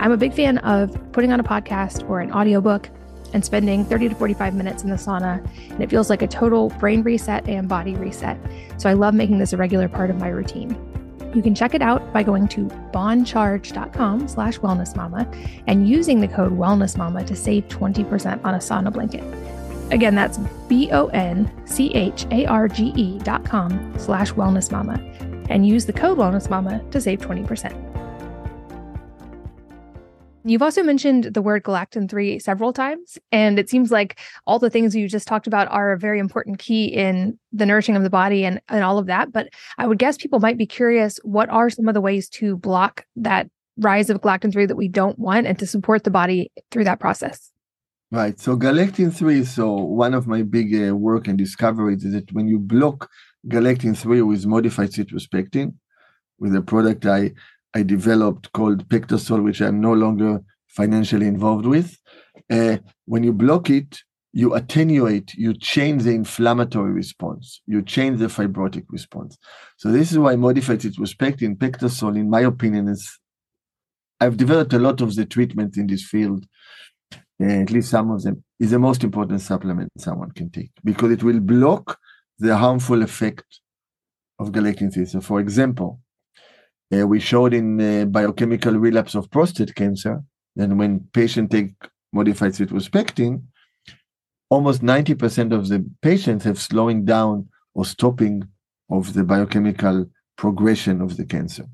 I'm a big fan of putting on a podcast or an audiobook and spending 30 to 45 minutes in the sauna. And it feels like a total brain reset and body reset. So I love making this a regular part of my routine. You can check it out by going to boncharge.com slash wellnessmama and using the code wellnessmama to save 20% on a sauna blanket. Again, that's B O N C H A R G E dot com slash wellness mama and use the code wellness mama to save 20%. You've also mentioned the word galectin 3 several times, and it seems like all the things you just talked about are a very important key in the nourishing of the body and, and all of that. But I would guess people might be curious what are some of the ways to block that rise of galectin 3 that we don't want and to support the body through that process? Right. So galectin 3, so one of my big uh, work and discoveries is that when you block galectin 3 with modified citrus pectin, with a product I, I developed called Pectasol, which I'm no longer financially involved with, uh, when you block it, you attenuate, you change the inflammatory response, you change the fibrotic response. So this is why modified citrospectin, Pectasol, in my opinion, is I've developed a lot of the treatment in this field. At least some of them, is the most important supplement someone can take because it will block the harmful effect of galectin 3. So, for example, uh, we showed in uh, biochemical relapse of prostate cancer and when patients take modified citrus pectin, almost 90% of the patients have slowing down or stopping of the biochemical progression of the cancer.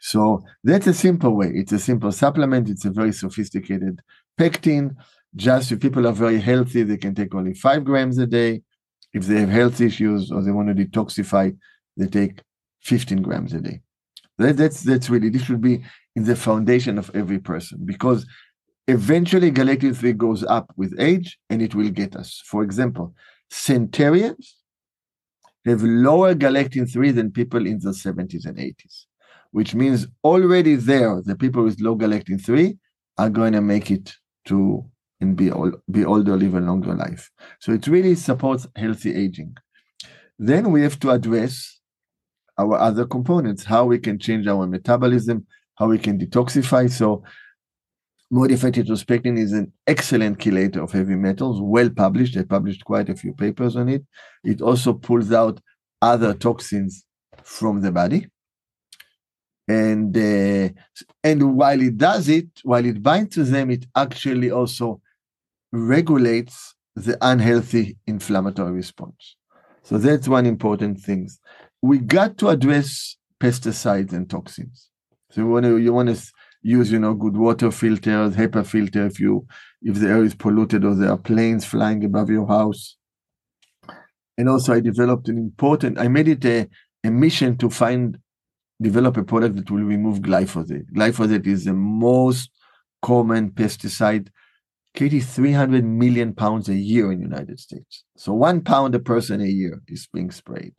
So that's a simple way. It's a simple supplement. It's a very sophisticated pectin. Just if people are very healthy, they can take only five grams a day. If they have health issues or they want to detoxify, they take 15 grams a day. That, that's that's really this should be in the foundation of every person because eventually galectin 3 goes up with age and it will get us. For example, centenarians have lower galectin 3 than people in the 70s and 80s, which means already there, the people with low galectin 3 are going to make it to and be old, be older, live a longer life. So it really supports healthy aging. Then we have to address our other components, how we can change our metabolism, how we can detoxify. So modified citrus pectin is an excellent chelator of heavy metals, well published. I published quite a few papers on it. It also pulls out other toxins from the body. And uh, and while it does it, while it binds to them, it actually also regulates the unhealthy inflammatory response. So that's one important thing. We got to address pesticides and toxins. So you want to you want to use you know good water filters, HEPA filter if you if the air is polluted or there are planes flying above your house. And also I developed an important I made it a, a mission to find develop a product that will remove glyphosate. Glyphosate is the most common pesticide Katie, 300 million pounds a year in the United States. So one pound a person a year is being sprayed.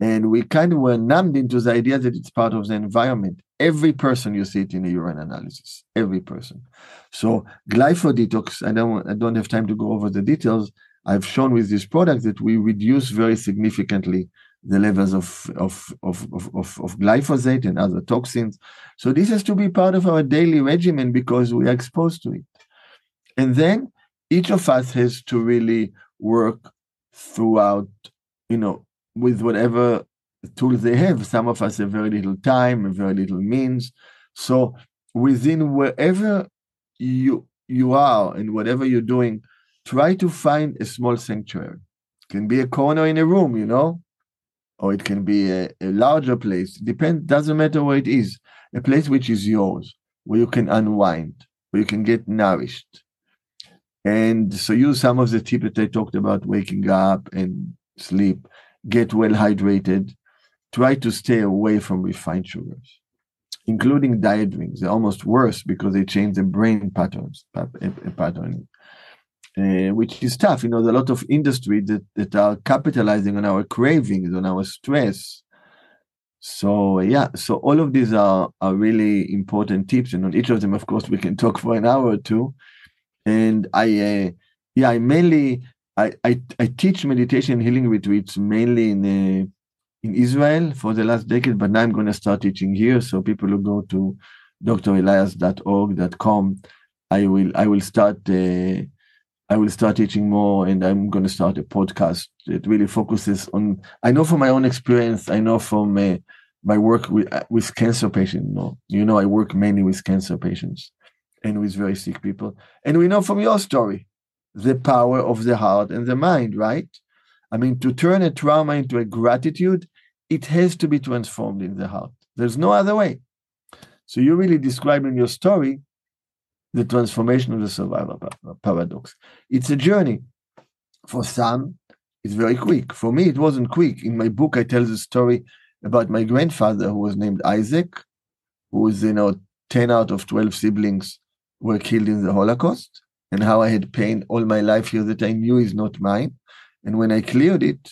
And we kind of were numbed into the idea that it's part of the environment. Every person you see it in a urine analysis, every person. So glyphosate I don't, I don't have time to go over the details. I've shown with this product that we reduce very significantly the levels of, of, of, of, of, glyphosate and other toxins. So this has to be part of our daily regimen because we are exposed to it. And then each of us has to really work throughout, you know, with whatever tools they have. Some of us have very little time very little means. So within wherever you you are and whatever you're doing, try to find a small sanctuary. It can be a corner in a room, you know, or it can be a, a larger place. Depends, doesn't matter where it is. A place which is yours, where you can unwind, where you can get nourished, and so use some of the tips that I talked about waking up and sleep, get well hydrated, try to stay away from refined sugars, including diet drinks. They're almost worse because they change the brain patterns, pattern, uh, which is tough. You know, there's a lot of industry that, that are capitalizing on our cravings, on our stress. So yeah, so all of these are, are really important tips, and on each of them, of course, we can talk for an hour or two and I, uh, yeah, I mainly I, I, I teach meditation and healing retreats mainly in uh, in Israel for the last decade, but now I'm going to start teaching here. So people who go to dreliaz.org.com, I will I will start uh, I will start teaching more, and I'm going to start a podcast that really focuses on. I know from my own experience, I know from uh, my work with uh, with cancer patients. You know, you know, I work mainly with cancer patients and with very sick people. And we know from your story the power of the heart and the mind, right? I mean, to turn a trauma into a gratitude, it has to be transformed in the heart. There's no other way. So you really describe in your story the transformation of the survivor uh, paradox. It's a journey. For some, it's very quick. For me, it wasn't quick. In my book, I tell the story about my grandfather who was named Isaac, who was, you know, 10 out of 12 siblings were killed in the Holocaust and how I had pain all my life here that I knew is not mine. And when I cleared it,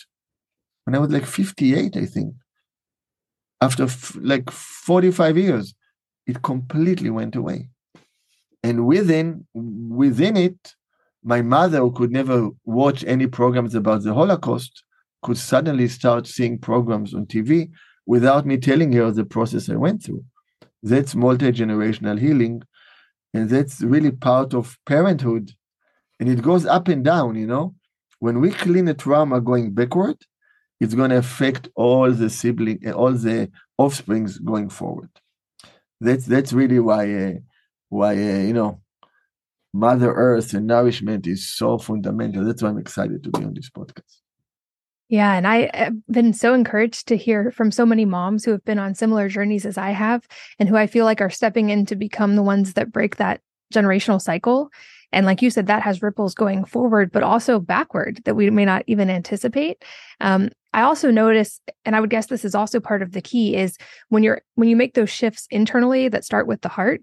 when I was like 58, I think, after f- like 45 years, it completely went away. And within within it, my mother, who could never watch any programs about the Holocaust, could suddenly start seeing programs on TV without me telling her the process I went through. That's multi generational healing and that's really part of parenthood. And it goes up and down you know? When we clean a trauma going backward it's going to affect all the sibling all the offsprings going forward. That's that's really why uh, why uh, you know mother earth and nourishment is so fundamental. That's why i'm excited to be on this podcast yeah. And I have been so encouraged to hear from so many moms who have been on similar journeys as I have and who I feel like are stepping in to become the ones that break that generational cycle. And like you said, that has ripples going forward, but also backward that we may not even anticipate. Um, I also notice, and I would guess this is also part of the key, is when you're when you make those shifts internally that start with the heart,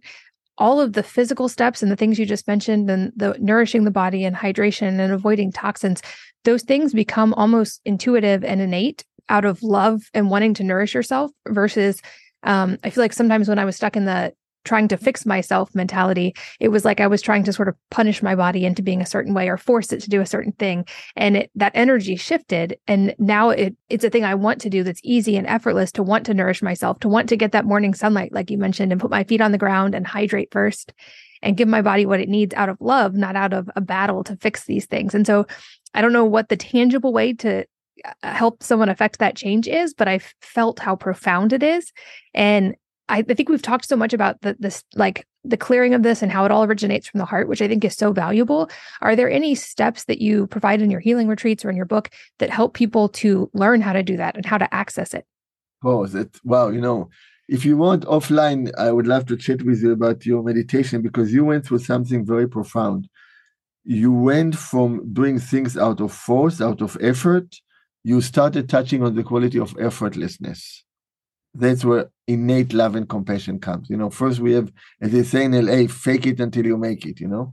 all of the physical steps and the things you just mentioned and the nourishing the body and hydration and avoiding toxins those things become almost intuitive and innate out of love and wanting to nourish yourself versus um, i feel like sometimes when i was stuck in the trying to fix myself mentality. It was like I was trying to sort of punish my body into being a certain way or force it to do a certain thing. And it, that energy shifted. And now it, it's a thing I want to do that's easy and effortless to want to nourish myself, to want to get that morning sunlight, like you mentioned, and put my feet on the ground and hydrate first and give my body what it needs out of love, not out of a battle to fix these things. And so I don't know what the tangible way to uh, help someone affect that change is, but I felt how profound it is. And I, think we've talked so much about the, this, like the clearing of this and how it all originates from the heart, which I think is so valuable. Are there any steps that you provide in your healing retreats or in your book that help people to learn how to do that and how to access it? Oh, that wow! You know, if you want offline, I would love to chat with you about your meditation because you went through something very profound. You went from doing things out of force, out of effort. You started touching on the quality of effortlessness that's where innate love and compassion comes. You know, first we have, as they say in LA, fake it until you make it. You know,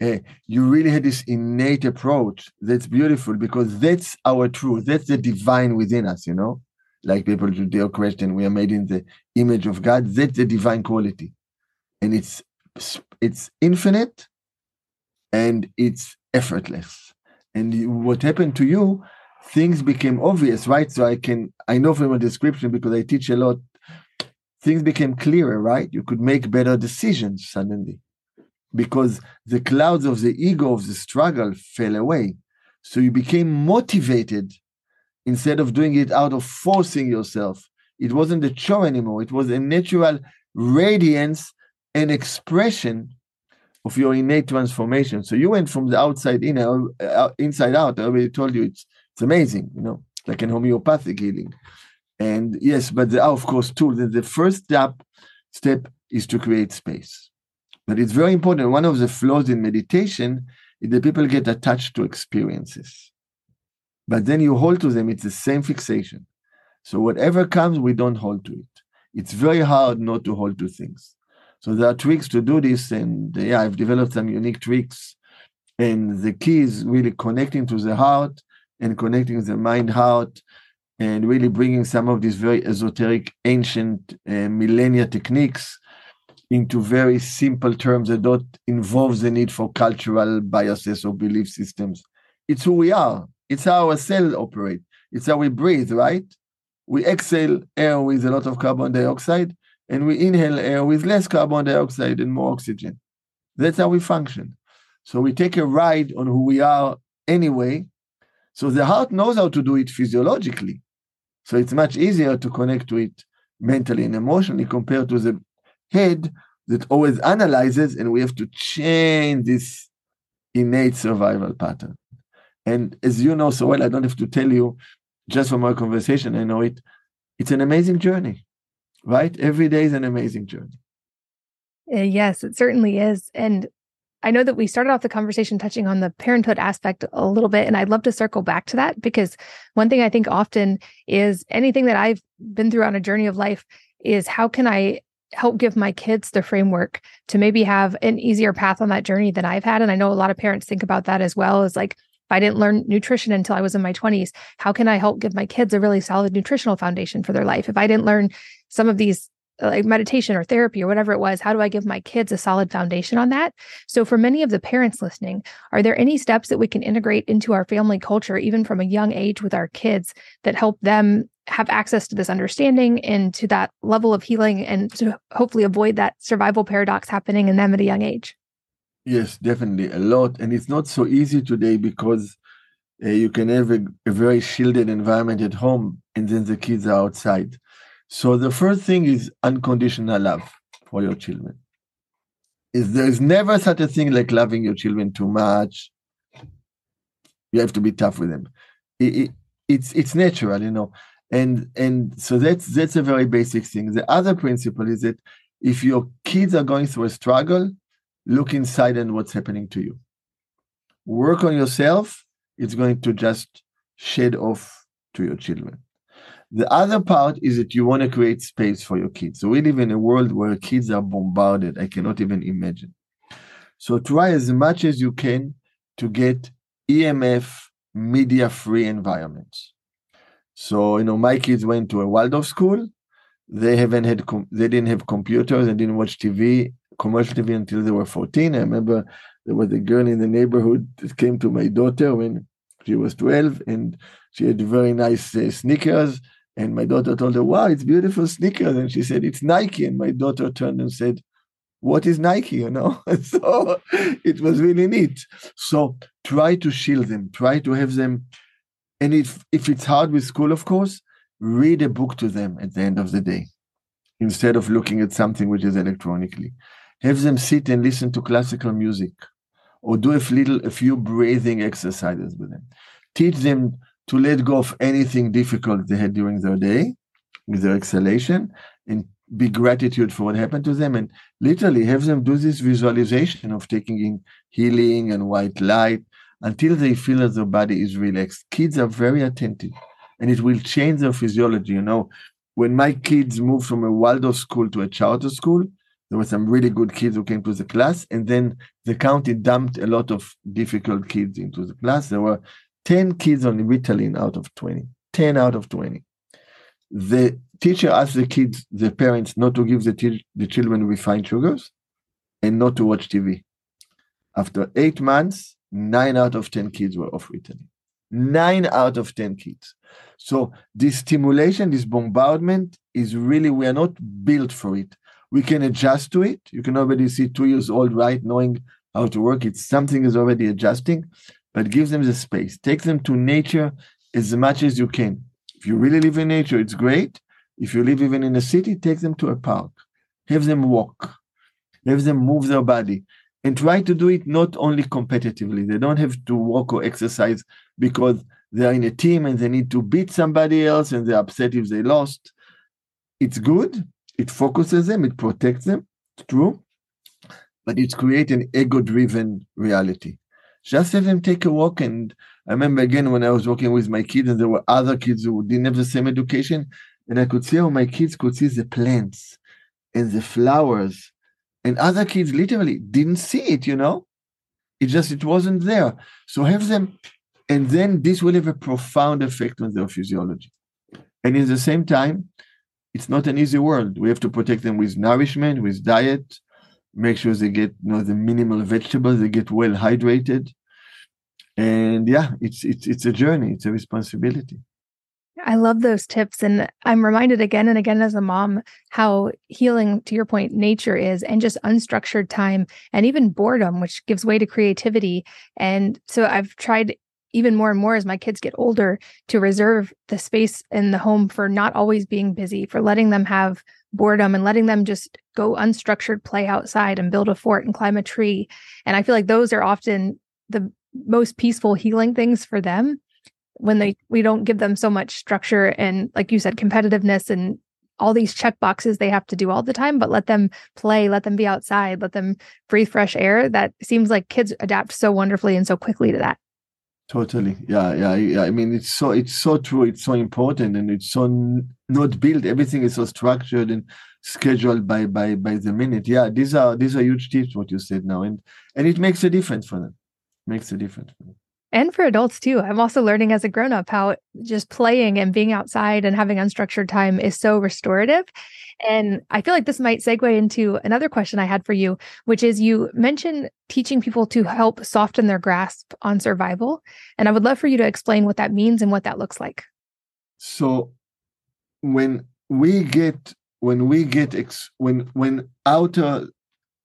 uh, you really had this innate approach that's beautiful because that's our truth. That's the divine within us. You know, like people Judeo-Christian, we are made in the image of God. That's the divine quality, and it's it's infinite, and it's effortless. And what happened to you things became obvious, right? So I can I know from a description because I teach a lot. Things became clearer, right? You could make better decisions suddenly because the clouds of the ego of the struggle fell away. So you became motivated instead of doing it out of forcing yourself. It wasn't a chore anymore. It was a natural radiance and expression of your innate transformation. So you went from the outside in, uh, inside out. I already told you it's it's amazing, you know, like in homeopathic healing. And yes, but there are of course tools. The first step step is to create space. But it's very important. One of the flaws in meditation is that people get attached to experiences. But then you hold to them, it's the same fixation. So whatever comes, we don't hold to it. It's very hard not to hold to things. So there are tricks to do this, and yeah, I've developed some unique tricks. And the key is really connecting to the heart and connecting the mind heart and really bringing some of these very esoteric ancient uh, millennia techniques into very simple terms that don't involve the need for cultural biases or belief systems. It's who we are. It's how our cells operate. It's how we breathe right? We exhale air with a lot of carbon dioxide and we inhale air with less carbon dioxide and more oxygen. That's how we function. So we take a ride on who we are anyway so the heart knows how to do it physiologically. So it's much easier to connect to it mentally and emotionally compared to the head that always analyzes, and we have to change this innate survival pattern. And as you know so well, I don't have to tell you just from our conversation, I know it. It's an amazing journey, right? Every day is an amazing journey. Uh, yes, it certainly is. And I know that we started off the conversation touching on the parenthood aspect a little bit, and I'd love to circle back to that because one thing I think often is anything that I've been through on a journey of life is how can I help give my kids the framework to maybe have an easier path on that journey than I've had. And I know a lot of parents think about that as well as like, if I didn't learn nutrition until I was in my 20s, how can I help give my kids a really solid nutritional foundation for their life? If I didn't learn some of these like meditation or therapy or whatever it was how do i give my kids a solid foundation on that? So for many of the parents listening are there any steps that we can integrate into our family culture even from a young age with our kids that help them have access to this understanding and to that level of healing and to hopefully avoid that survival paradox happening in them at a young age? Yes definitely a lot and it's not so easy today because uh, you can have a, a very shielded environment at home and then the kids are outside so the first thing is unconditional love for your children. Is there is never such a thing like loving your children too much. You have to be tough with them. It, it, it's it's natural, you know, and and so that's that's a very basic thing. The other principle is that if your kids are going through a struggle, look inside and what's happening to you. Work on yourself. It's going to just shed off to your children. The other part is that you want to create space for your kids. So we live in a world where kids are bombarded. I cannot even imagine. So try as much as you can to get EMF media free environments. So, you know, my kids went to a Waldorf school. They haven't had com- they didn't have computers and didn't watch TV, commercial TV until they were 14. I remember there was a girl in the neighborhood that came to my daughter when she was 12 and she had very nice uh, sneakers and my daughter told her wow it's beautiful sneakers. And she said it's nike. And my daughter turned and said what is nike you know? *laughs* So it was really neat. So try to shield them. Try to have them. And if if it's hard with school of course read a book to them at the end of the day instead of looking at something which is electronically. Have them sit and listen to classical music or do a little a few breathing exercises with them. Teach them to let go of anything difficult they had during their day with their exhalation and be gratitude for what happened to them and literally have them do this visualization of taking in healing and white light until they feel that their body is relaxed. Kids are very attentive and it will change their physiology you know. When my kids moved from a waldorf school to a charter school there were some really good kids who came to the class and then the county dumped a lot of difficult kids into the class. There were 10 kids on ritalin out of 20 10 out of 20 the teacher asked the kids the parents not to give the, the children refined sugars and not to watch tv after eight months nine out of 10 kids were off ritalin. Nine out of 10 kids. So this stimulation this bombardment is really we are not built for it. We can adjust to it. You can already see two years old, right, knowing how to work. It's something is already adjusting, but give them the space. Take them to nature as much as you can. If you really live in nature, it's great. If you live even in a city, take them to a park. Have them walk. Have them move their body. And try to do it not only competitively. They don't have to walk or exercise because they're in a team and they need to beat somebody else and they're upset if they lost. It's good, it focuses them, it protects them, it's true, but it creates an ego-driven reality. Just have them take a walk. And I remember again when I was working with my kids, and there were other kids who didn't have the same education, and I could see how my kids could see the plants and the flowers, and other kids literally didn't see it. You know, it just it wasn't there. So have them, and then this will have a profound effect on their physiology. And in the same time, it's not an easy world. We have to protect them with nourishment, with diet, make sure they get you know the minimal vegetables, they get well hydrated. And yeah, it's it's it's a journey, it's a responsibility. I love those tips. And I'm reminded again and again as a mom how healing, to your point, nature is, and just unstructured time and even boredom, which gives way to creativity. And so I've tried even more and more as my kids get older to reserve the space in the home for not always being busy, for letting them have boredom and letting them just go unstructured play outside and build a fort and climb a tree. And I feel like those are often the most peaceful healing things for them when they we don't give them so much structure and like you said competitiveness and all these check boxes they have to do all the time but let them play let them be outside let them breathe fresh air that seems like kids adapt so wonderfully and so quickly to that Totally. Yeah, yeah, yeah. I mean, it's so it's so true. It's so important, and it's so not built. Everything is so structured and scheduled by by by the minute. Yeah, these are these are huge tips. What you said now, and and it makes a difference for them. Makes a difference. For them and for adults too. I'm also learning as a grown up how just playing and being outside and having unstructured time is so restorative. And I feel like this might segue into another question I had for you, which is you mentioned teaching people to help soften their grasp on survival. And I would love for you to explain what that means and what that looks like. So when we get when we get ex, when when outer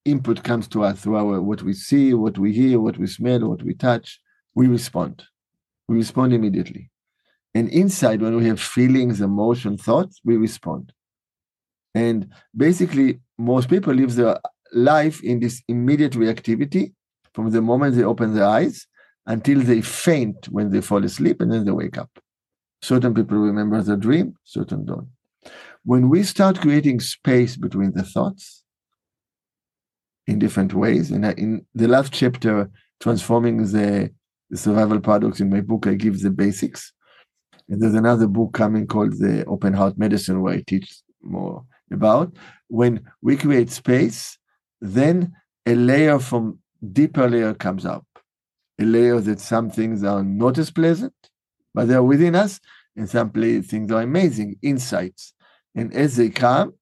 input comes to us through our what we see, what we hear, what we smell, what we touch, we respond. We respond immediately. And inside, when we have feelings, emotion, thoughts, we respond. And basically, most people live their life in this immediate reactivity from the moment they open their eyes until they faint when they fall asleep and then they wake up. Certain people remember the dream, certain don't. When we start creating space between the thoughts in different ways, and in the last chapter, transforming the the survival paradox in my book, I give the basics. And there's another book coming called The Open Heart Medicine, where I teach more about. When we create space, then a layer from deeper layer comes up. A layer that some things are not as pleasant, but they're within us, and some things are amazing insights. And as they come,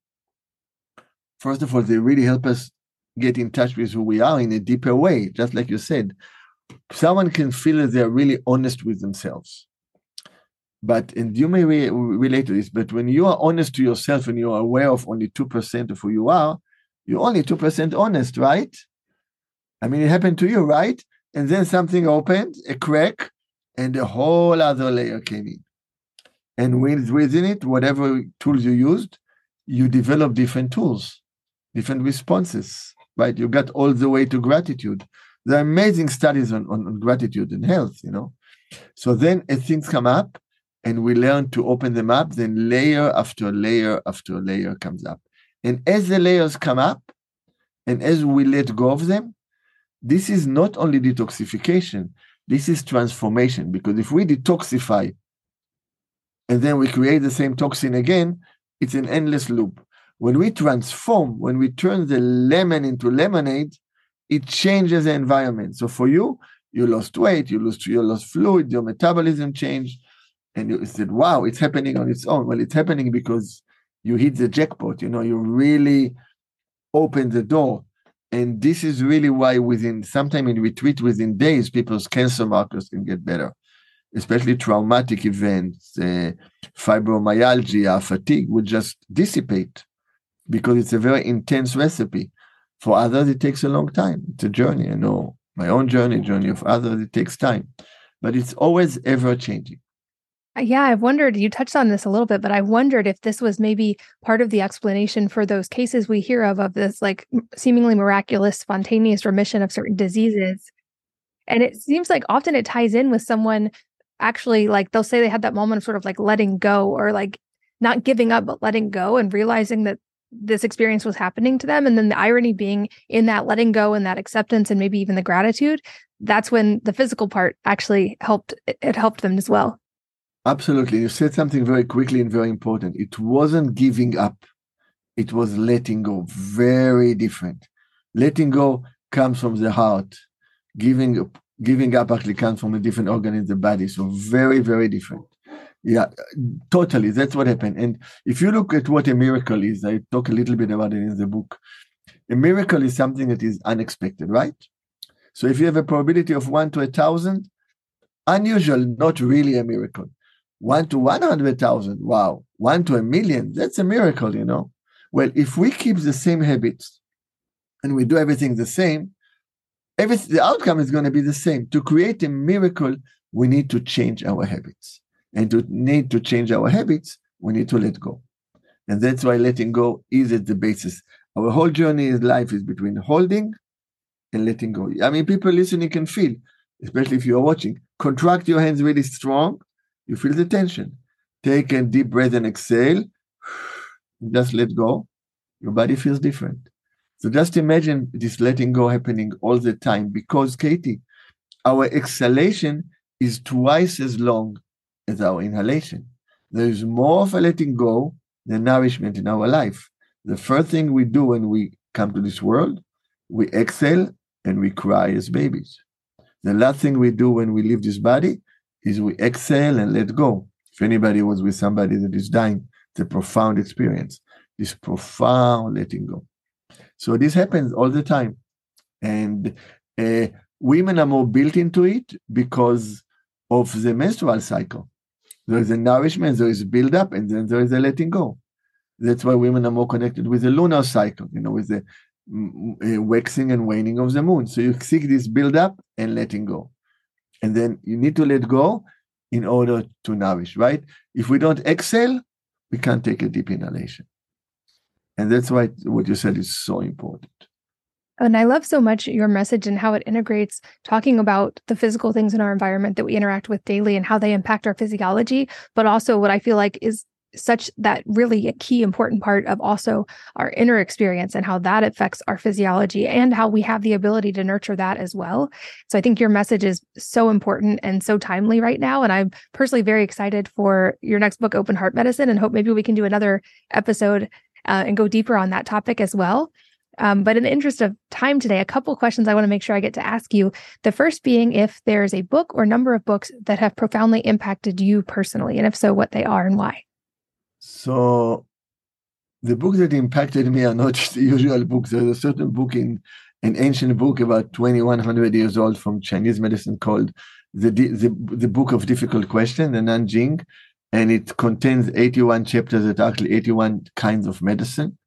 first of all, they really help us get in touch with who we are in a deeper way, just like you said. Someone can feel that they're really honest with themselves. But, and you may re- relate to this, but when you are honest to yourself and you are aware of only 2% of who you are, you're only 2% honest, right? I mean, it happened to you, right? And then something opened, a crack, and a whole other layer came in. And with, within it, whatever tools you used, you develop different tools, different responses, right? You got all the way to gratitude. There are amazing studies on, on, on gratitude and health, you know. So then as things come up and we learn to open them up, then layer after layer after layer comes up. And as the layers come up, and as we let go of them, this is not only detoxification, this is transformation. Because if we detoxify and then we create the same toxin again, it's an endless loop. When we transform, when we turn the lemon into lemonade, it changes the environment. So for you, you lost weight, you lost you lost fluid, your metabolism changed, and you said, "Wow, it's happening on its own." Well, it's happening because you hit the jackpot. You know, you really open the door, and this is really why within sometime in retreat within days, people's cancer markers can get better especially traumatic events, uh, fibromyalgia, fatigue would just dissipate because it's a very intense recipe. For others, it takes a long time. It's a journey. I know my own journey, journey of others, it takes time, but it's always ever changing. Uh, yeah, I've wondered, you touched on this a little bit, but I wondered if this was maybe part of the explanation for those cases we hear of, of this like seemingly miraculous, spontaneous remission of certain diseases. And it seems like often it ties in with someone actually like they'll say they had that moment of sort of like letting go or like not giving up but letting go and realizing that this experience was happening to them. And then the irony being in that letting go and that acceptance and maybe even the gratitude that's when the physical part actually helped it helped them as well. Absolutely. You said something very quickly and very important. It wasn't giving up. It was letting go. Very different. Letting go comes from the heart. Giving up, giving up actually comes from a different organ in the body. So very, very different. Yeah, totally. That's what happened. And if you look at what a miracle is, I talk a little bit about it in the book. A miracle is something that is unexpected, right? So if you have a probability of one to a thousand, unusual, not really a miracle. One to 100,000, wow. One to a million, that's a miracle, you know? Well, if we keep the same habits and we do everything the same, everything, the outcome is going to be the same. To create a miracle, we need to change our habits. And to need to change our habits, we need to let go. And that's why letting go is at the basis. Our whole journey in life is between holding and letting go. I mean, people listening can feel, especially if you're watching, contract your hands really strong. You feel the tension. Take a deep breath and exhale. *sighs* Just let go. Your body feels different. So just imagine this letting go happening all the time because, Katie, our exhalation is twice as long as our inhalation. There is more of a letting go than nourishment in our life. The first thing we do when we come to this world, we exhale and we cry as babies. The last thing we do when we leave this body is we exhale and let go. If anybody was with somebody that is dying, it's a profound experience, this profound letting go. So this happens all the time. And uh, women are more built into it because of the menstrual cycle. There is a nourishment, there is a build-up, and then there is a letting go. That's why women are more connected with the lunar cycle, you know, with the uh, waxing and waning of the moon. So you seek this build-up and letting go. And then you need to let go in order to nourish, right? If we don't exhale, we can't take a deep inhalation. And that's why what you said is so important. And I love so much your message and how it integrates talking about the physical things in our environment that we interact with daily and how they impact our physiology, but also what I feel like is such that really a key important part of also our inner experience and how that affects our physiology and how we have the ability to nurture that as well. So I think your message is so important and so timely right now. And I'm personally very excited for your next book, Open Heart Medicine, and hope maybe we can do another episode uh, and go deeper on that topic as well. Um, but in the interest of time today, a couple questions I want to make sure I get to ask you. The first being if there's a book or number of books that have profoundly impacted you personally, and if so, what they are and why. So the books that impacted me are not *laughs* the usual books. There's a certain book in an ancient book about 2100 years old from Chinese medicine called the, the, the Book of Difficult Questions, the Nanjing, and it contains 81 chapters that are actually 81 kinds of medicine.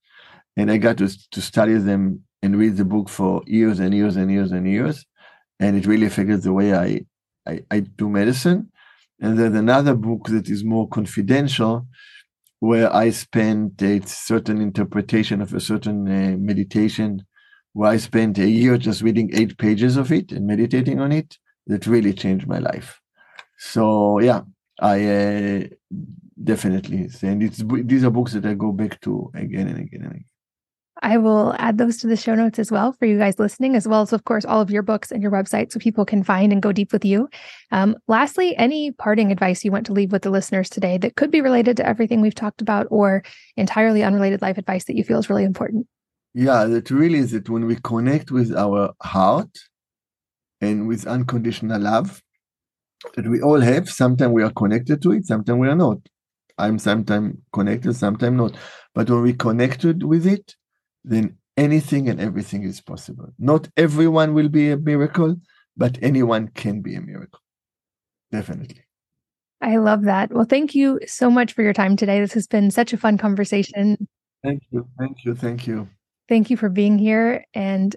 And I got to, to study them and read the book for years and years and years and years. And it really affected the way I, I, I do medicine. And there's another book that is more confidential, where I spent a certain interpretation of a certain uh, meditation, where I spent a year just reading eight pages of it and meditating on it. That really changed my life. So yeah, I uh, definitely and it's these are books that I go back to again and again and again. I will add those to the show notes as well for you guys listening, as well as, of course, all of your books and your website so people can find and go deep with you. Um, lastly, any parting advice you want to leave with the listeners today that could be related to everything we've talked about or entirely unrelated life advice that you feel is really important? Yeah, that really is that when we connect with our heart and with unconditional love that we all have, sometimes we are connected to it, sometimes we are not. I'm sometimes connected, sometimes not. But when we connected with it, then anything and everything is possible. Not everyone will be a miracle, but anyone can be a miracle. Definitely. I love that. Well, thank you so much for your time today. This has been such a fun conversation. Thank you. Thank you. Thank you. Thank you for being here. And